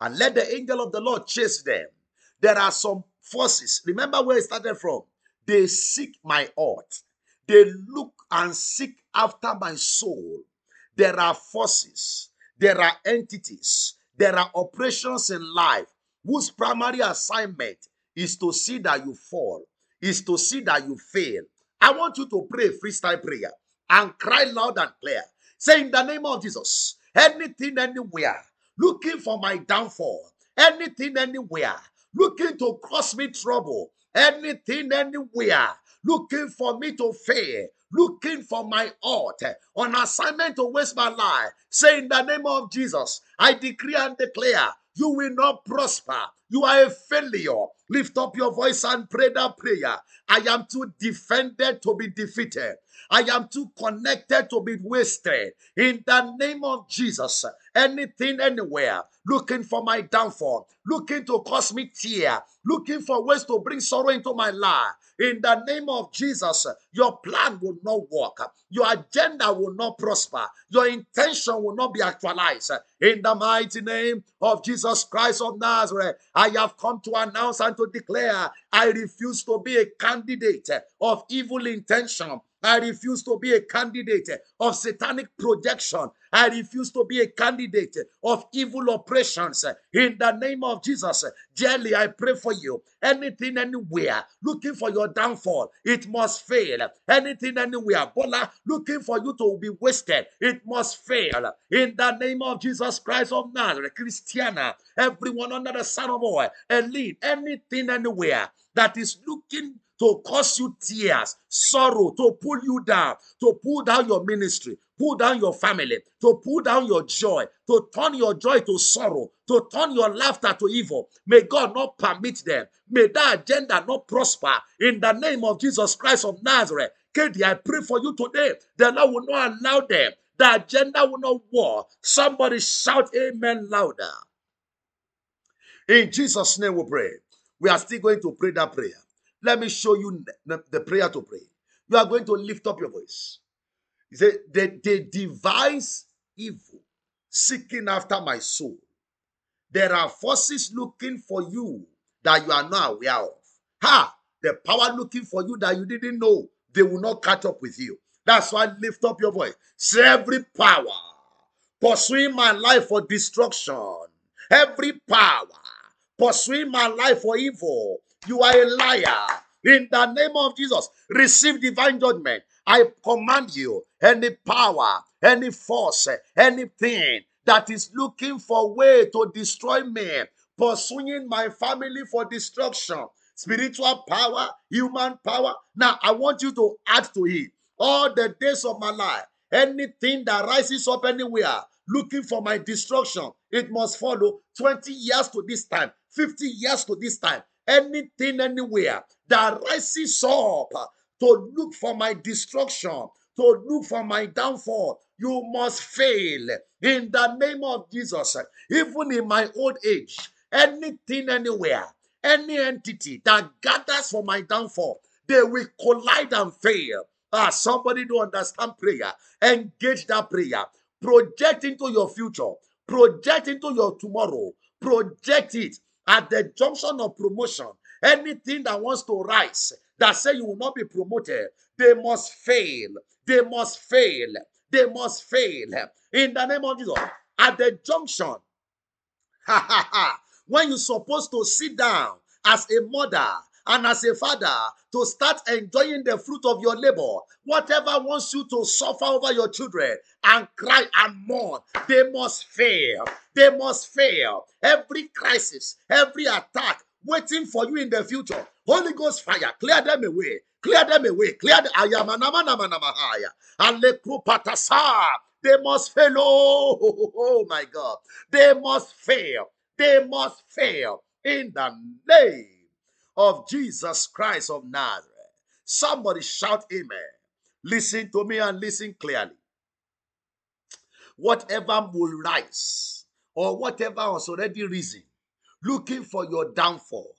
and let the angel of the Lord chase them. There are some forces. Remember where it started from? They seek my heart. They look and seek after my soul. There are forces. There are entities. There are operations in life whose primary assignment is to see that you fall, is to see that you fail. I want you to pray freestyle prayer and cry loud and clear. Say, in the name of Jesus, anything, anywhere, looking for my downfall, anything, anywhere, looking to cause me trouble, anything, anywhere, looking for me to fail, looking for my heart, on assignment to waste my life. Say, in the name of Jesus, I decree and declare, you will not prosper. You are a failure. Lift up your voice and pray that prayer. I am too defended to be defeated. I am too connected to be wasted. In the name of Jesus, anything, anywhere, looking for my downfall, looking to cause me tear, looking for ways to bring sorrow into my life. In the name of Jesus, your plan will not work. Your agenda will not prosper. Your intention will not be actualized. In the mighty name of Jesus Christ of Nazareth, I have come to announce and to declare I refuse to be a candidate of evil intention. I refuse to be a candidate of satanic projection. I refuse to be a candidate of evil operations. In the name of Jesus, dearly, I pray for you. Anything, anywhere, looking for your downfall, it must fail. Anything, anywhere, Bola, looking for you to be wasted, it must fail. In the name of Jesus Christ of Nazareth, Christiana, everyone under the Son of God, elite, anything, anywhere that is looking to cause you tears, sorrow, to pull you down, to pull down your ministry, pull down your family, to pull down your joy, to turn your joy to sorrow, to turn your laughter to evil. May God not permit them. May that agenda not prosper in the name of Jesus Christ of Nazareth. Katie, I pray for you today. The Lord will not allow them. The agenda will not war. Somebody shout amen louder. In Jesus' name we pray. We are still going to pray that prayer. Let me show you the prayer to pray. You are going to lift up your voice. They, they devise evil, seeking after my soul. There are forces looking for you that you are not aware of. Ha! The power looking for you that you didn't know, they will not catch up with you. That's why lift up your voice. Say every power pursuing my life for destruction, every power pursuing my life for evil, you are a liar. In the name of Jesus, receive divine judgment. I command you, any power, any force, anything that is looking for way to destroy me, pursuing my family for destruction, spiritual power, human power. Now, I want you to add to it all the days of my life. Anything that rises up anywhere looking for my destruction, it must follow 20 years to this time, 50 years to this time anything, anywhere that rises up to look for my destruction, to look for my downfall, you must fail in the name of Jesus. Even in my old age, anything, anywhere, any entity that gathers for my downfall, they will collide and fail. Ah, somebody don't understand prayer. Engage that prayer. Project into your future. Project into your tomorrow. Project it at the junction of promotion. Anything that wants to rise, that say you will not be promoted, they must fail. They must fail. They must fail. In the name of Jesus. At the junction, when you're supposed to sit down as a mother and as a father to start enjoying the fruit of your labor. Whatever wants you to suffer over your children and cry and mourn, they must fail. They must fail. Every crisis, every attack waiting for you in the future. Holy Ghost fire, clear them away. Clear them away. Clear the ayamanamanamanamahaya. And they must fail. Oh, oh, oh, oh my God. They must fail. They must fail in the name of Jesus Christ of Nazareth. Somebody shout amen. Listen to me and listen clearly. Whatever will rise or whatever has already risen, looking for your downfall,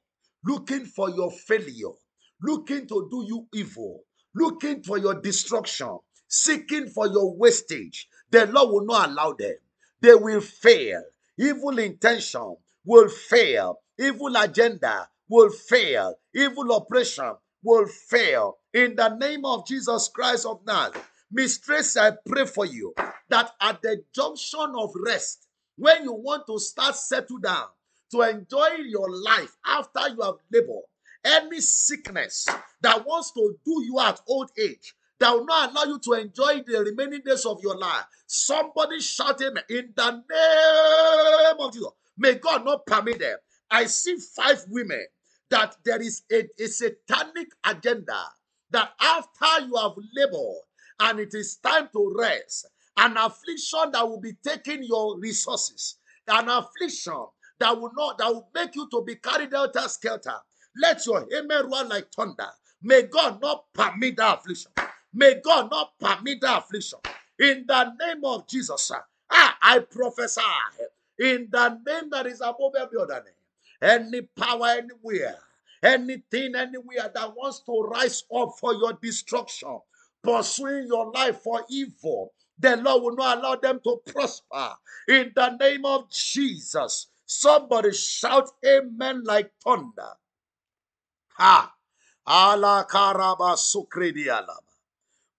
looking for your failure, looking to do you evil, looking for your destruction, seeking for your wastage, the Lord will not allow them. They will fail. Evil intention will fail. Evil agenda will fail. Evil oppression will fail. In the name of Jesus Christ of Nazareth, Mistress, I pray for you that at the junction of rest, when you want to start settle down to enjoy your life after you have labored, any sickness that wants to do you at old age, that will not allow you to enjoy the remaining days of your life. Somebody shout amen in the name of Jesus. May God not permit them. I see five women that there is a, a satanic agenda that after you have labored and it is time to rest, an affliction that will be taking your resources, an affliction that will not that will make you to be carried out as skelter. Let your amen run like thunder. May God not permit that affliction. May God not permit that affliction. In the name of Jesus, ah, I prophesy in the name that is above every other name any power anywhere, anything anywhere that wants to rise up for your destruction, pursuing your life for evil, the Lord will not allow them to prosper. In the name of Jesus, somebody shout amen like thunder. Ha! Ala karaba.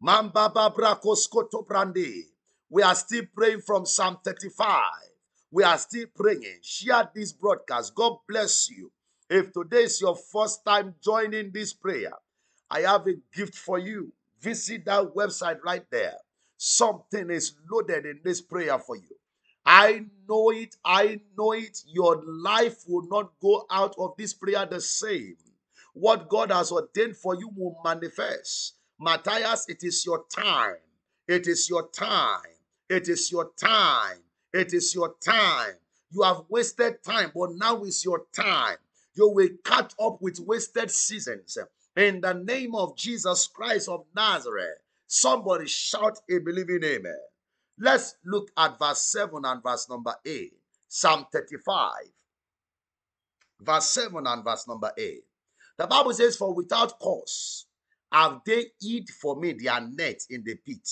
Mamba babra brandi. We are still praying from Psalm 35. We are still praying. Share this broadcast. God bless you. If today is your first time joining this prayer, I have a gift for you. Visit that website right there. Something is loaded in this prayer for you. I know it. I know it. Your life will not go out of this prayer the same. What God has ordained for you will manifest. Matthias, it is your time. It is your time. It is your time. It is your time. You have wasted time, but now is your time. You will catch up with wasted seasons. In the name of Jesus Christ of Nazareth, somebody shout a believing amen. Let's look at verse 7 and verse number 8. Psalm 35, verse 7 and verse number 8. The Bible says, For without cause have they hid for me their net in the pit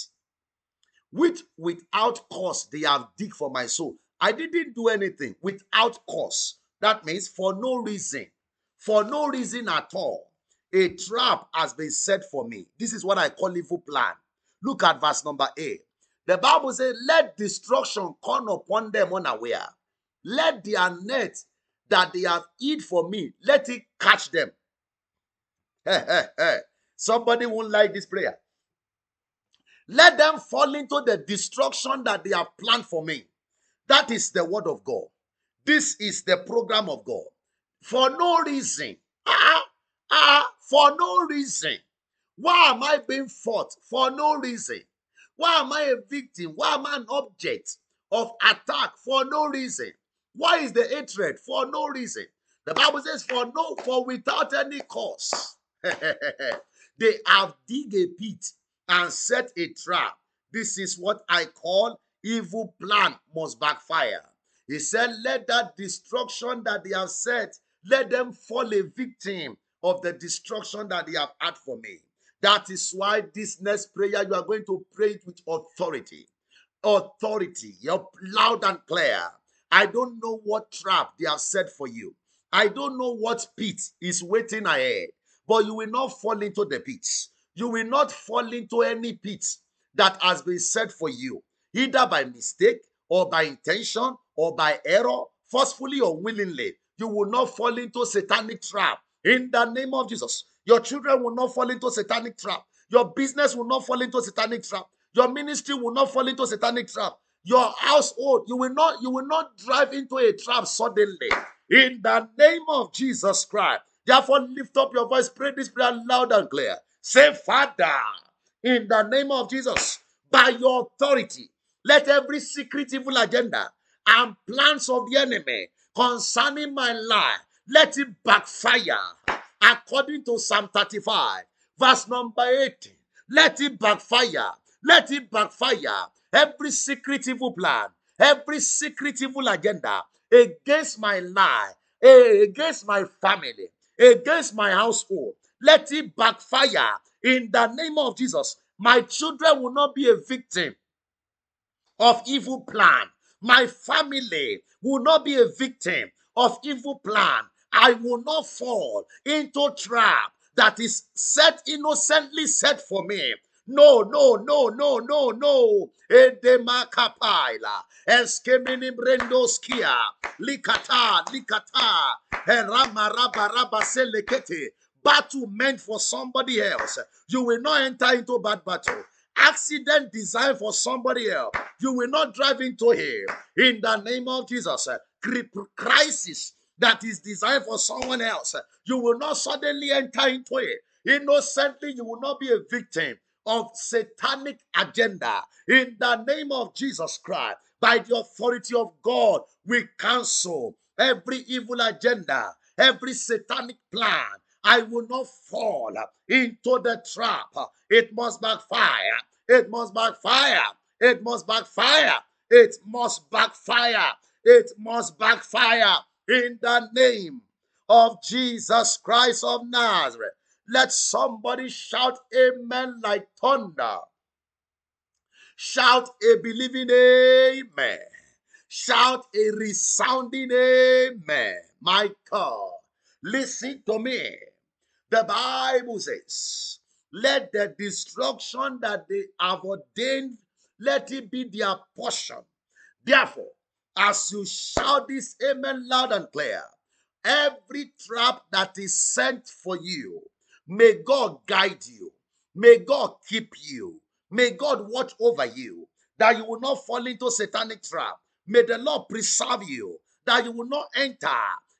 which without cause they have dig for my soul. I didn't do anything without cause. That means for no reason, for no reason at all. A trap has been set for me. This is what I call evil plan. Look at verse number 8. The Bible says, Let destruction come upon them unaware. Let their net that they have hid for me, let it catch them. Somebody won't like this prayer. Let them fall into the destruction that they have planned for me. That is the word of God. This is the program of God. For no reason. Ah, ah, for no reason. Why am I being fought? For no reason. Why am I a victim? Why am I an object of attack? For no reason. Why is the hatred? For no reason. The Bible says, for no, for without any cause. they have dig a pit and set a trap. This is what I call evil plan must backfire. He said, Let that destruction that they have set, let them fall a victim of the destruction that they have had for me. That is why this next prayer you are going to pray it with authority. Authority, you're loud and clear. I don't know what trap they have set for you. I don't know what pit is waiting ahead, but you will not fall into the pit. You will not fall into any pit that has been set for you, either by mistake or by intention or by error, forcefully or willingly. You will not fall into satanic trap in the name of Jesus. Your children will not fall into satanic trap. Your business will not fall into satanic trap. Your ministry will not fall into satanic trap. Your household, you will not, you will not drive into a trap suddenly. In the name of Jesus Christ. Therefore, lift up your voice, pray this prayer loud and clear. Say, Father, in the name of Jesus, by your authority, let every secret evil agenda and plans of the enemy concerning my life, let it backfire according to Psalm 35, verse number 18. Let it backfire. Let it backfire. Every secret evil plan, every secret evil agenda against my life, eh, against my family, against my household, let it backfire in the name of Jesus. My children will not be a victim of evil plan. My family will not be a victim of evil plan. I will not fall into trap that is set innocently set for me. No, no, no, no, no, no. Edemakapaila. Eskemini brendoskia. Likata, likata. Herama raba raba selekete. Battle meant for somebody else. You will not enter into a bad battle accident designed for somebody else, you will not drive into him. In the name of Jesus, uh, crisis that is designed for someone else, uh, you will not suddenly enter into it. Innocently, you will not be a victim of satanic agenda. In the name of Jesus Christ, by the authority of God, we cancel every evil agenda, every satanic plan. I will not fall into the trap. It must backfire. It must backfire. It must backfire. It must backfire. It must backfire in the name of Jesus Christ of Nazareth. Let somebody shout amen like thunder. Shout a believing amen. Shout a resounding amen. My God, listen to me. The Bible says, let the destruction that they have ordained, let it be their portion. Therefore, as you shout this amen loud and clear, every trap that is sent for you, may God guide you. May God keep you. May God watch over you, that you will not fall into satanic trap. May the Lord preserve you, that you will not enter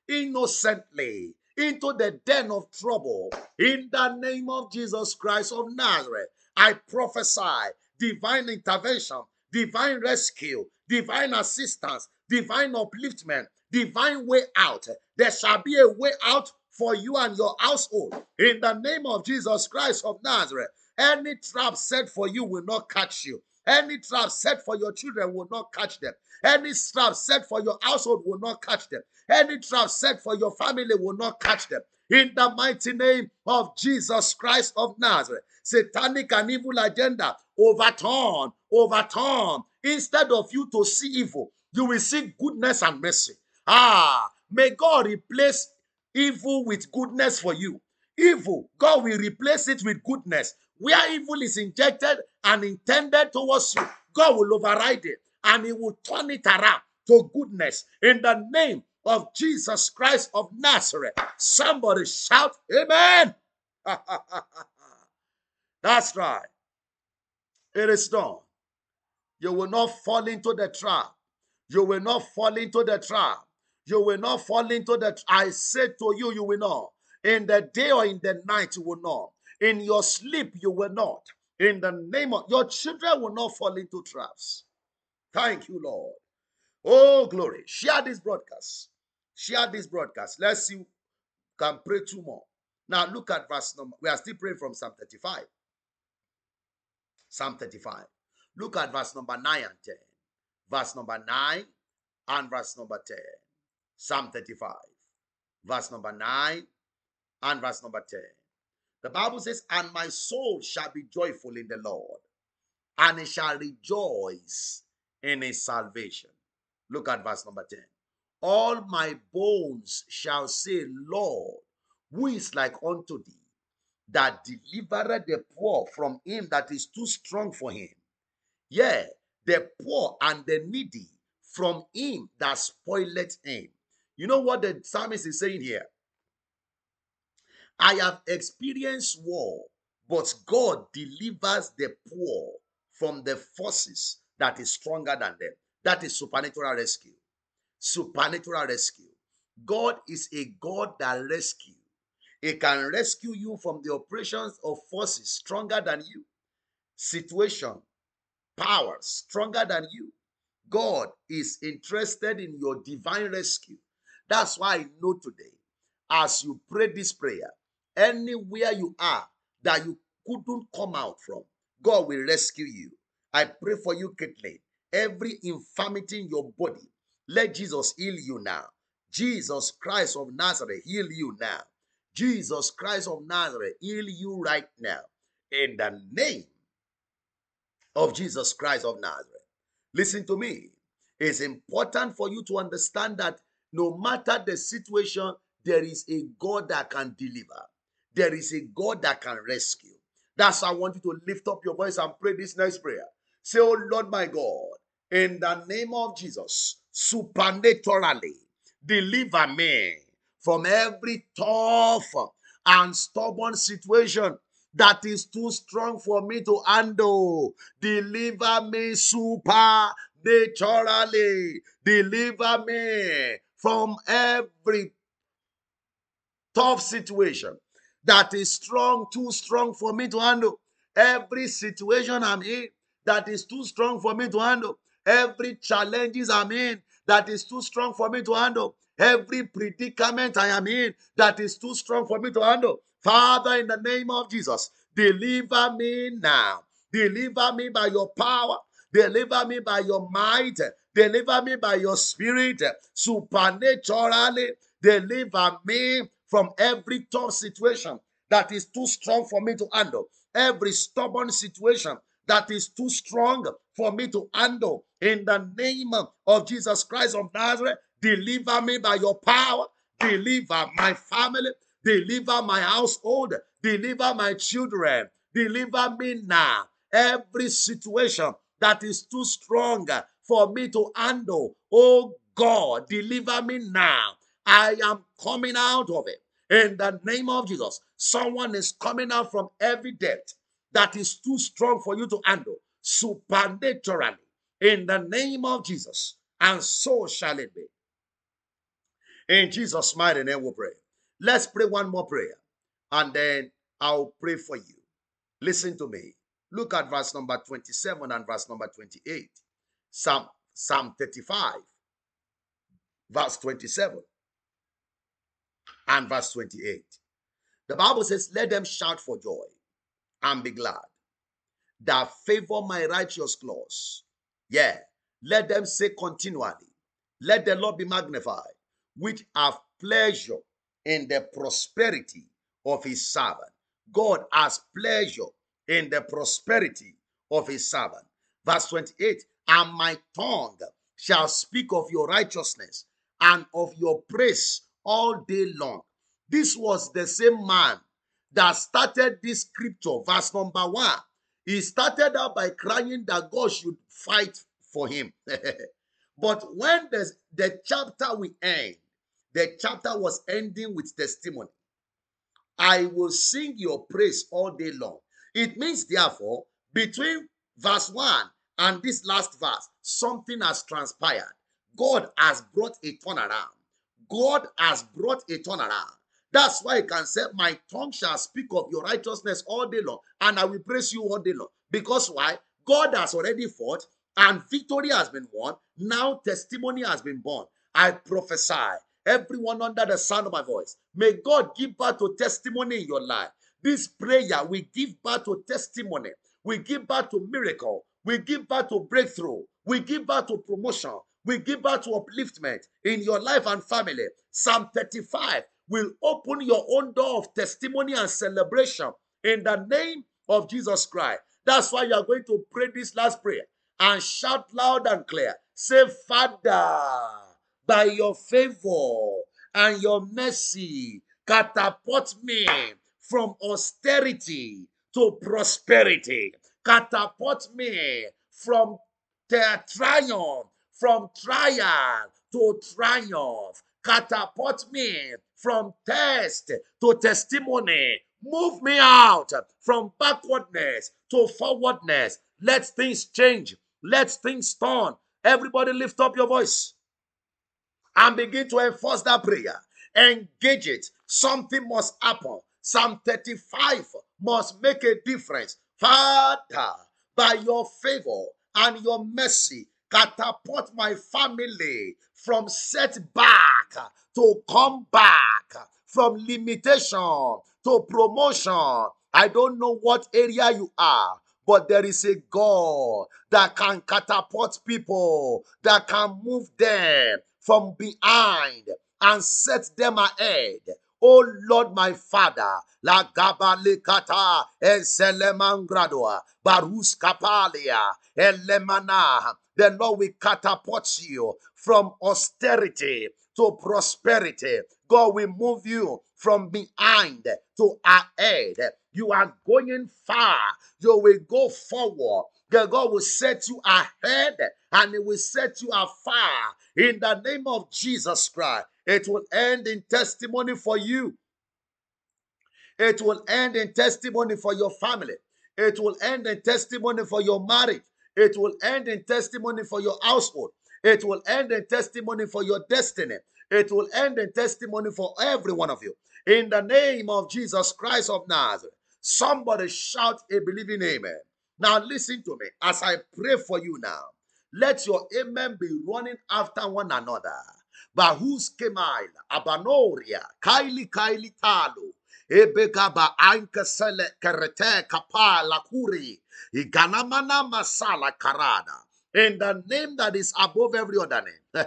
innocently into the den of trouble. In the name of Jesus Christ of Nazareth, I prophesy divine intervention, divine rescue, divine assistance, divine upliftment, divine way out. There shall be a way out for you and your household. In the name of Jesus Christ of Nazareth, any trap set for you will not catch you. Any trap set for your children will not catch them. Any trap set for your household will not catch them. Any trap set for your family will not catch them. In the mighty name of Jesus Christ of Nazareth, satanic and evil agenda overturn, overturn. Instead of you to see evil, you will see goodness and mercy. Ah, may God replace evil with goodness for you. Evil, God will replace it with goodness. Where evil is injected and intended towards you, God will override it and He will turn it around to goodness in the name of Jesus Christ of Nazareth. Somebody shout, Amen. That's right. It is done. You will not fall into the trap. You will not fall into the trap. You will not fall into the. I say to you, you will not. In the day or in the night, you will not. In your sleep, you will not. In the name of your children will not fall into traps. Thank you, Lord. Oh, glory. Share this broadcast. Share this broadcast. Let's see. Can pray two more. Now look at verse number. We are still praying from Psalm 35. Psalm 35. Look at verse number 9 and 10. Verse number 9 and verse number 10. Psalm 35. verse number 9 and verse number 10. The Bible says, And my soul shall be joyful in the Lord, and it shall rejoice in his salvation. Look at verse number 10. All my bones shall say, Lord, who is like unto thee, that delivereth the poor from him that is too strong for him? Yea, the poor and the needy from him that spoileth him. You know what the psalmist is saying here? I have experienced war, but God delivers the poor from the forces that is stronger than them. That is supernatural rescue. Supernatural rescue. God is a God that rescue. He can rescue you from the operations of forces stronger than you. Situation, power stronger than you. God is interested in your divine rescue. That's why I know today, as you pray this prayer, anywhere you are that you couldn't come out from, God will rescue you. I pray for you, Caitlin. Every infirmity in your body, let Jesus heal you now. Jesus Christ of Nazareth, heal you now. Jesus Christ of Nazareth, heal you right now. In the name of Jesus Christ of Nazareth. Listen to me. It's important for you to understand that no matter the situation, there is a God that can deliver. There is a God that can rescue. That's why I want you to lift up your voice and pray this next prayer. Say, Oh Lord my God, in the name of Jesus, supernaturally deliver me from every tough and stubborn situation that is too strong for me to handle. Deliver me supernaturally. Deliver me from every tough situation that is strong, too strong for me to handle. Every situation I'm in that is too strong for me to handle. Every challenges I'm in that is too strong for me to handle. Every predicament I am in that is too strong for me to handle. Father, in the name of Jesus, deliver me now. Deliver me by your power. Deliver me by your might. Deliver me by your spirit. Supernaturally, deliver me from every tough situation that is too strong for me to handle, every stubborn situation that is too strong for me to handle. In the name of Jesus Christ of Nazareth, deliver me by your power, deliver my family, deliver my household, deliver my children, deliver me now. Every situation that is too strong for me to handle, oh God, deliver me now. I am coming out of it. In the name of Jesus, someone is coming out from every debt that is too strong for you to handle supernaturally. In the name of Jesus, and so shall it be. In Jesus' mighty name, we pray. Let's pray one more prayer, and then I'll pray for you. Listen to me. Look at verse number 27 and verse number 28. Psalm, Psalm 35, verse 27 and verse 28. The Bible says, Let them shout for joy and be glad that favor my righteous clause. Yeah, let them say continually, Let the Lord be magnified, which have pleasure in the prosperity of his servant. God has pleasure in the prosperity of his servant. Verse 28 And my tongue shall speak of your righteousness and of your praise all day long. This was the same man that started this scripture, verse number one. He started out by crying that God should fight for him. but when the, the chapter we end, the chapter was ending with testimony. I will sing your praise all day long. It means, therefore, between verse 1 and this last verse, something has transpired. God has brought a turnaround. God has brought a turnaround. That's why I can say, My tongue shall speak of your righteousness all day long, and I will praise you all day long. Because why? God has already fought, and victory has been won. Now testimony has been born. I prophesy, everyone under the sound of my voice, may God give birth to testimony in your life. This prayer will give birth to testimony. We give birth to miracle. We give birth to breakthrough. We give birth to promotion. We give birth to upliftment in your life and family. Psalm 35 will open your own door of testimony and celebration in the name of Jesus Christ. That's why you are going to pray this last prayer and shout loud and clear. Say, Father, by your favor and your mercy, catapult me from austerity to prosperity. Catapult me from triumph, from trial to triumph. Catapult me from test to testimony. Move me out from backwardness to forwardness. Let things change. Let things turn. Everybody lift up your voice and begin to enforce that prayer. Engage it. Something must happen. Psalm 35 must make a difference. Father, by your favor and your mercy, catapult my family from setback to come back, from limitation to promotion. I don't know what area you are, but there is a God that can catapult people, that can move them from behind and set them ahead. Oh Lord, my Father, la gabalikata eselemangradoa barus kapalia elemana. The Lord will catapult you from austerity to prosperity. God will move you from behind to ahead. You are going far. You will go forward. God will set you ahead and He will set you afar in the name of Jesus Christ. It will end in testimony for you. It will end in testimony for your family. It will end in testimony for your marriage. It will end in testimony for your household. It will end in testimony for your destiny. It will end in testimony for every one of you. In the name of Jesus Christ of Nazareth. Somebody shout a believing amen. Now listen to me as I pray for you now. Let your amen be running after one another. Bahus Kemail, Abanoria, Kaili Kaili Talu, Ebegaba Ankasele Kerete Kapa Lakuri, Iganamana Masala Karada. In the name that is above every other name,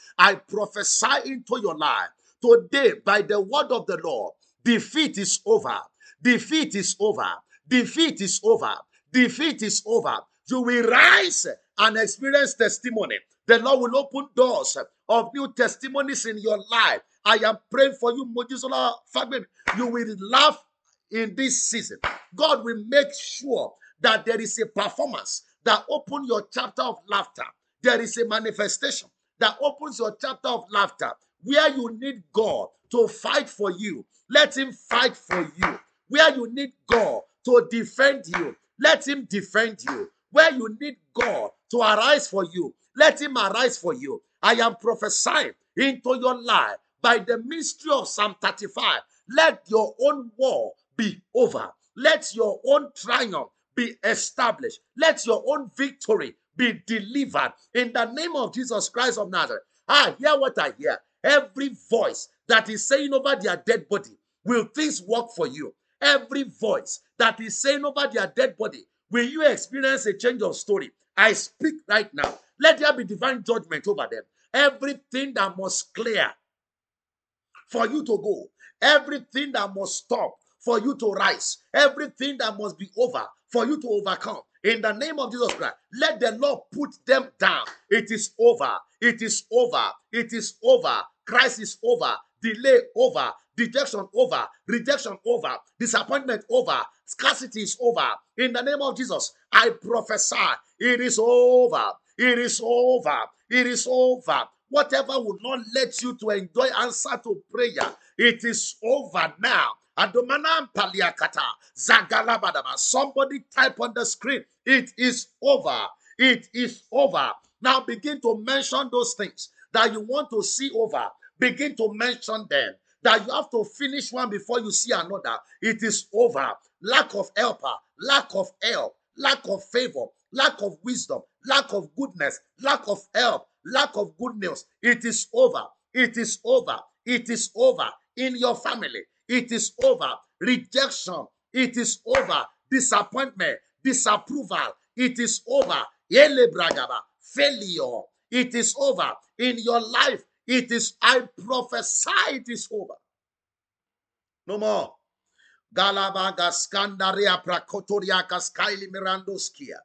I prophesy into your life today by the word of the Lord. Defeat is over. Defeat is over. Defeat is over. Defeat is over. You will rise and experience testimony. The Lord will open doors of new testimonies in your life. I am praying for you, Mojisola Fagbe. You will laugh in this season. God will make sure that there is a performance that opens your chapter of laughter. There is a manifestation that opens your chapter of laughter where you need God to fight for you. Let him fight for you. Where you need God to defend you, let him defend you. Where you need God to arise for you, let him arise for you. I am prophesying into your life by the mystery of Psalm 35. Let your own war be over. Let your own triumph be established. Let your own victory be delivered in the name of Jesus Christ of Nazareth. I hear what I hear. Every voice that is saying over their dead body, will things work for you? Every voice that is saying over their dead body, will you experience a change of story? I speak right now. Let there be divine judgment over them. Everything that must clear for you to go, everything that must stop for you to rise, everything that must be over for you to overcome. In the name of Jesus Christ, let the Lord put them down. It is over. It is over. It is over. Christ is over. Delay over. Dejection over. Rejection over. Disappointment over. Scarcity is over. In the name of Jesus, I prophesy it is over. It is over. It is over. Whatever would not let you to enjoy answer to prayer, it is over now. Adomanam paliakata. Somebody type on the screen. It is over. It is over. Now begin to mention those things that you want to see over. Begin to mention them. That you have to finish one before you see another. It is over. Lack of helper, lack of help, lack of favor, lack of wisdom, lack of goodness, lack of help, lack of good news. It is over. It is over. It is over in your family. It is over. Rejection. It is over. Disappointment. Disapproval. It is over. Failure. It is over in your life. It is, I prophesy it is over. No more. Galabaga skandaria prakotoria kaskaili mirandoskia.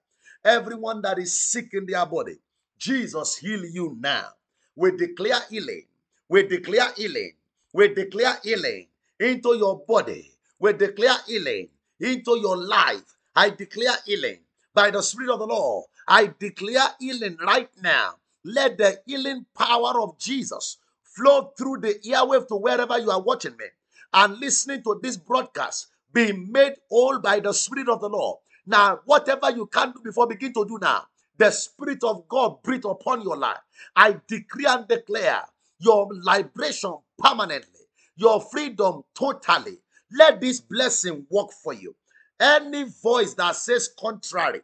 Everyone that is sick in their body, Jesus heal you now. We declare healing. We declare healing. We declare healing into your body. We declare healing into your life. I declare healing by the Spirit of the Lord. I declare healing right now. Let the healing power of Jesus flow through the airwave to wherever you are watching me and listening to this broadcast. Be made whole by the Spirit of the Lord. Now, whatever you can't do before, begin to do now. The Spirit of God breathe upon your life. I decree and declare your liberation permanently, your freedom totally. Let this blessing work for you. Any voice that says contrary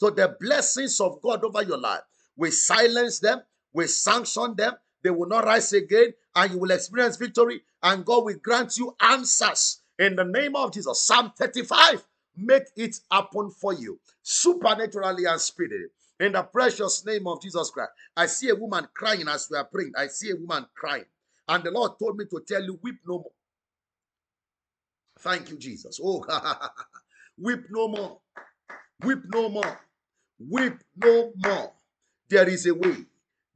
to the blessings of God over your life, we silence them, we sanction them, they will not rise again, and you will experience victory, and God will grant you answers in the name of Jesus. Psalm 35 make it happen for you supernaturally and spiritually. In the precious name of Jesus Christ. I see a woman crying as we are praying. I see a woman crying. And the Lord told me to tell you, weep no more. Thank you, Jesus. Oh, weep no more. Weep no more. Weep no more. There is a way.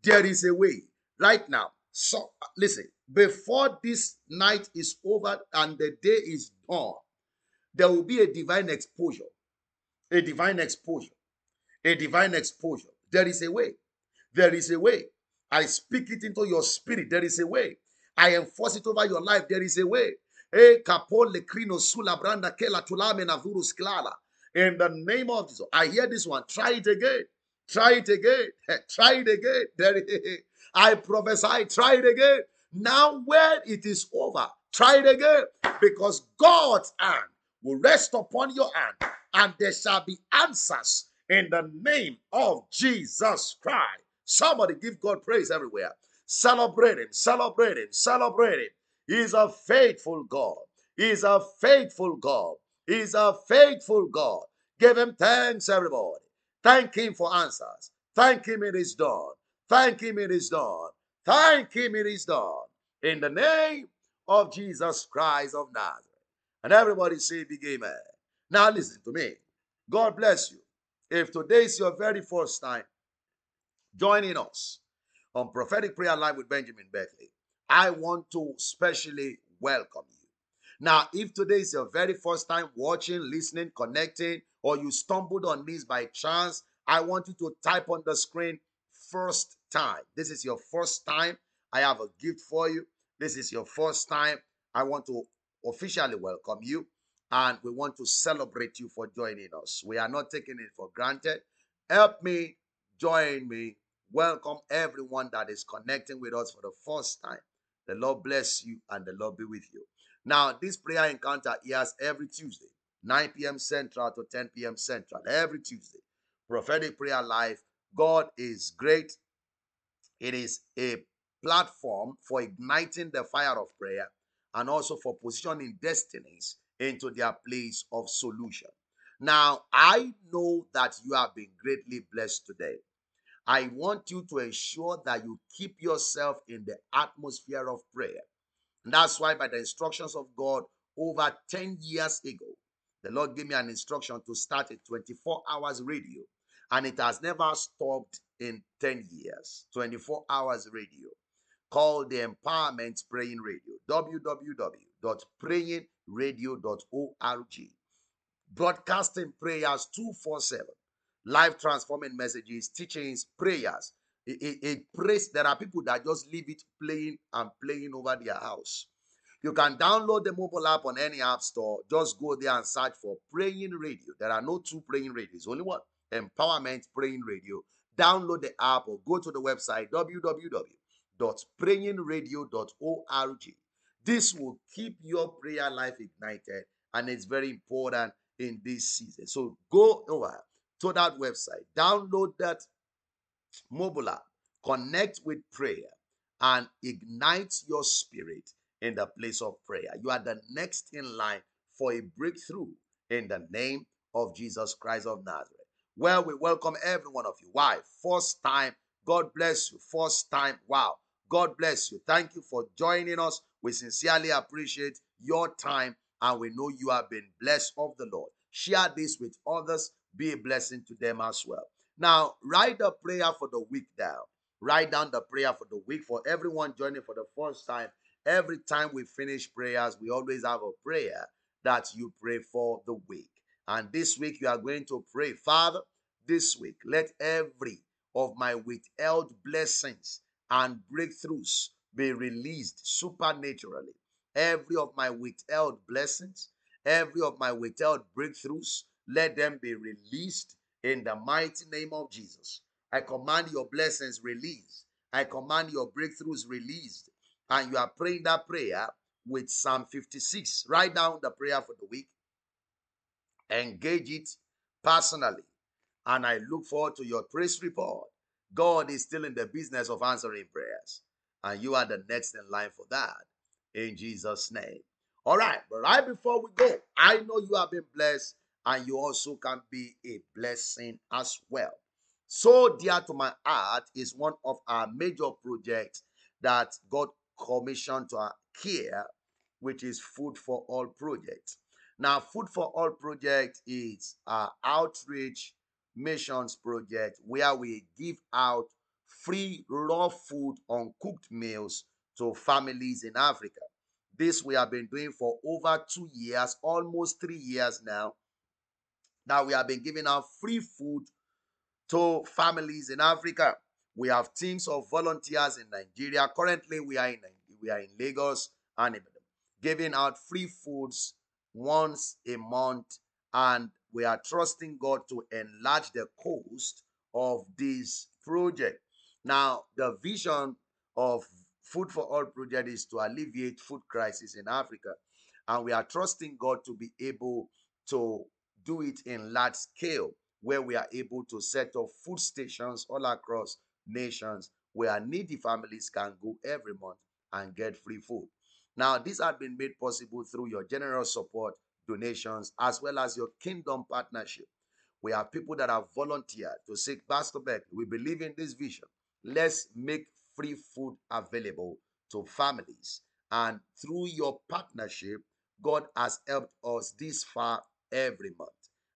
There is a way. Right now. So listen, before this night is over and the day is done, there will be a divine exposure. A divine exposure. A divine exposure. There is a way. There is a way. I speak it into your spirit. There is a way. I enforce it over your life. There is a way. In the name of Jesus. I hear this one. Try it again. Try it again. Try it again. There I prophesy. Try it again. Now, when it is over, try it again. Because God's hand will rest upon your hand, and there shall be answers in the name of Jesus Christ. Somebody give God praise everywhere. Celebrate Him, celebrate Him, celebrate Him. He's a faithful God. He's a faithful God. He's a faithful God. Give Him thanks, everybody. Thank Him for answers. Thank Him it is done. Thank Him it is done. Thank Him it is done. In the name of Jesus Christ of Nazareth. And everybody say big amen. Now listen to me. God bless you. If today is your very first time joining us on Prophetic Prayer Live with Benjamin Beckley, I want to specially welcome you. Now, if today is your very first time watching, listening, connecting, or you stumbled on this by chance, I want you to type on the screen first time. This is your first time. I have a gift for you. This is your first time. I want to officially welcome you and we want to celebrate you for joining us. We are not taking it for granted. Help me, join me, welcome everyone that is connecting with us for the first time. The Lord bless you and the Lord be with you. Now, this prayer encounter airs every Tuesday, 9 p.m. Central to 10 p.m. Central, every Tuesday. Prophetic Prayer Live. God is great. It is a platform for igniting the fire of prayer and also for positioning destinies into their place of solution. Now, I know that you have been greatly blessed today. I want you to ensure that you keep yourself in the atmosphere of prayer. And that's why, by the instructions of God, over 10 years ago, the Lord gave me an instruction to start a 24 hours radio. And it has never stopped in 10 years. 24 hours radio called the Empowerment Praying Radio. www.prayingradio.org. Broadcasting prayers 247. Live transforming messages, teachings, prayers. It, it, it prays. There are people that just leave it playing and playing over their house. You can download the mobile app on any app store. Just go there and search for Praying Radio. There are no two Praying Radios, only one Empowerment Praying Radio. Download the app or go to the website www.prayingradio.org. This will keep your prayer life ignited and it's very important in this season. So go over to that website, download that mobile app, connect with prayer, and ignite your spirit in the place of prayer. You are the next in line for a breakthrough in the name of Jesus Christ of Nazareth. Well, we welcome every one of you. Why? First time. God bless you. First time. Wow. God bless you. Thank you for joining us. We sincerely appreciate your time and we know you have been blessed of the Lord. Share this with others, be a blessing to them as well. Now, write the prayer for the week down. Write down the prayer for the week for everyone joining for the first time. Every time we finish prayers, we always have a prayer that you pray for the week. And this week, you are going to pray, Father, this week, let every of my withheld blessings and breakthroughs be released supernaturally. Every of my withheld blessings, every of my withheld breakthroughs, let them be released in the mighty name of Jesus. I command your blessings released. I command your breakthroughs released. And you are praying that prayer with Psalm 56. Write down the prayer for the week. Engage it personally. And I look forward to your praise report. God is still in the business of answering prayers. And you are the next in line for that. In Jesus' name. All right. But right before we go, I know you have been blessed and you also can be a blessing as well. So dear to my heart is one of our major projects that God commissioned to our care, which is Food for All project. Now, Food for All project is our outreach missions project where we give out free raw food uncooked meals to families in Africa. This we have been doing for over two years, almost three years now. Now we have been giving out free food to families in Africa. We have teams of volunteers in Nigeria. Currently, we are in we are in Lagos and giving out free foods once a month, and we are trusting God to enlarge the coast of this project. Now, the vision of Food for All project is to alleviate food crisis in Africa, and we are trusting God to be able to do it in large scale where we are able to set up food stations all across nations where needy families can go every month and get free food. Now, this has been made possible through your generous support, donations, as well as your kingdom partnership. We have people that have volunteered to say, Pastor Beck, we believe in this vision. Let's make free food available to families. And through your partnership, God has helped us this far every month.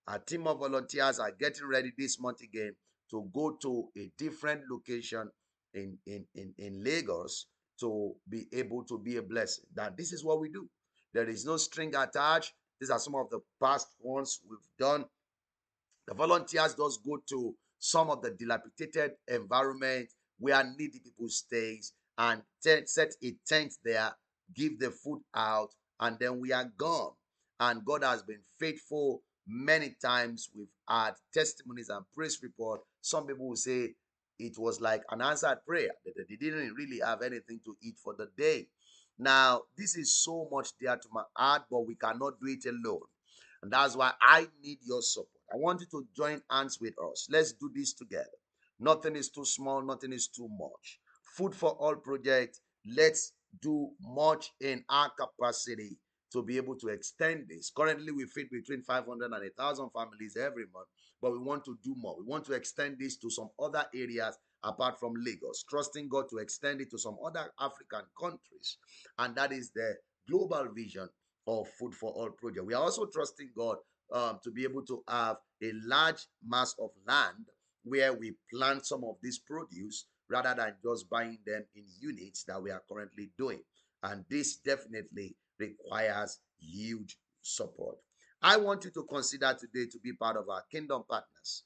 Our team of volunteers are getting ready this month again to go to a different location in, in, in, in Lagos to be able to be a blessing. That this is what we do. There is no string attached. These are some of the past ones we've done. The volunteers just go to some of the dilapidated environment where needy people stays and set a tent there, give the food out, and then we are gone. And God has been faithful many times. We've had testimonies and praise report. Some people will say it was like an answered prayer that they didn't really have anything to eat for the day. Now, this is so much dear to my heart, but we cannot do it alone. And that's why I need your support. I want you to join hands with us. Let's do this together. Nothing is too small, nothing is too much. Food for All project, let's do much in our capacity to be able to extend this. Currently, we feed between 500 and 1,000 families every month, but we want to do more. We want to extend this to some other areas apart from Lagos, trusting God to extend it to some other African countries. And that is the global vision of Food for All project. We are also trusting God um, to be able to have a large mass of land where we plant some of this produce rather than just buying them in units that we are currently doing. And this definitely requires huge support. I want you to consider today to be part of our kingdom partners.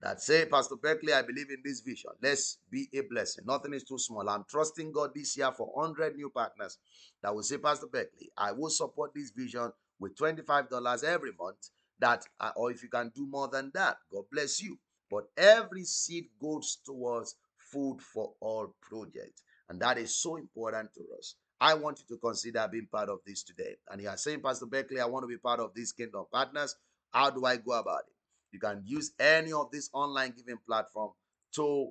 That say, Pastor Beckley, I believe in this vision. Let's be a blessing. Nothing is too small. I'm trusting God this year for 100 new partners that will say, Pastor Beckley, I will support this vision with $25 every month. That, uh, or if you can do more than that, God bless you. But every seed goes towards food for all project. And that is so important to us. I want you to consider being part of this today. And you are saying, Pastor Beckley, I want to be part of this kingdom partners. How do I go about it? You can use any of this online giving platform to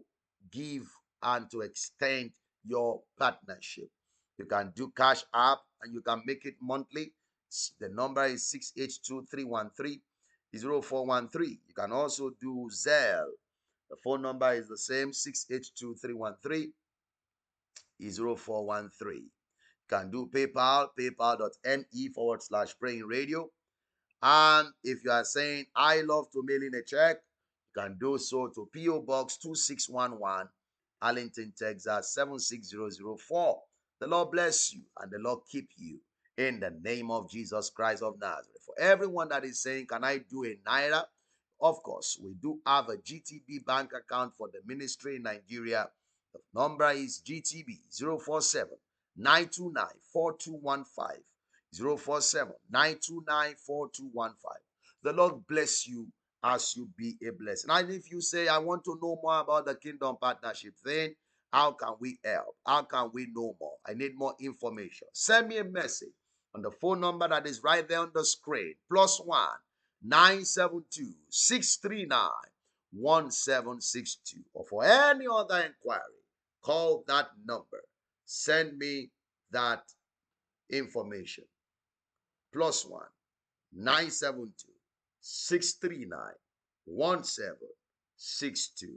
give and to extend your partnership. You can do Cash App and you can make it monthly. The number is 682313 0413. You can also do Zelle. The phone number is the same 682313 is 0413. You can do PayPal, paypal.me forward slash praying radio. And if you are saying, I love to mail in a check, you can do so to P.O. Box 2611, Arlington, Texas 76004. The Lord bless you and the Lord keep you in the name of Jesus Christ of Nazareth. For everyone that is saying, Can I do a Naira? Of course, we do have a GTB bank account for the ministry in Nigeria. The number is GTB 047 929 4215. 047 929 4215. The Lord bless you as you be a blessing. And if you say, I want to know more about the kingdom partnership thing, how can we help? How can we know more? I need more information. Send me a message on the phone number that is right there on the screen plus one 972 639 1762. Or for any other inquiry, call that number. Send me that information. Plus one 972 639 1762.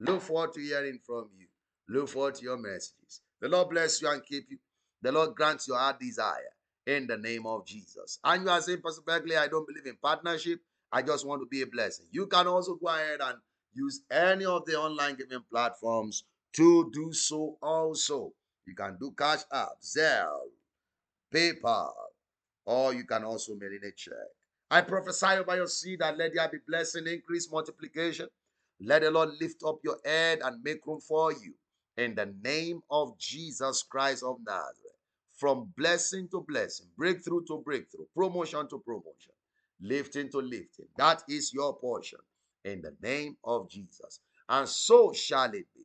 Look forward to hearing from you. Look forward to your messages. The Lord bless you and keep you. The Lord grants your heart desire in the name of Jesus. And you are saying, Pastor Beckley, I don't believe in partnership. I just want to be a blessing. You can also go ahead and use any of the online giving platforms to do so also. You can do Cash App, Zelle, PayPal, or you can also mail in a check. I prophesy over your seed that let there be blessing, increase, multiplication. Let the Lord lift up your head and make room for you. In the name of Jesus Christ of Nazareth from blessing to blessing, breakthrough to breakthrough, promotion to promotion, lifting to lifting. That is your portion in the name of Jesus. And so shall it be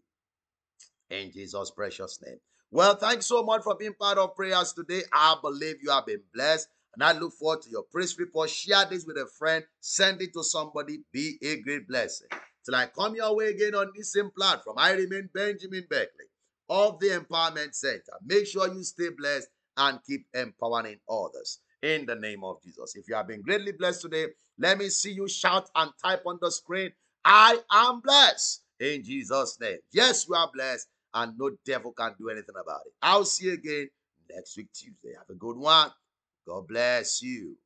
in Jesus' precious name. Well, thanks so much for being part of prayers today. I believe you have been blessed. And I look forward to your praise report. Share this with a friend. Send it to somebody. Be a great blessing. Till I come your way again on this same platform, I remain Benjamin Beckley of the Empowerment Center. Make sure you stay blessed and keep empowering others in the name of Jesus. If you have been greatly blessed today, let me see you shout and type on the screen, I am blessed in Jesus' name. Yes, you are blessed, and no devil can do anything about it. I'll see you again next week, Tuesday. Have a good one. God bless you.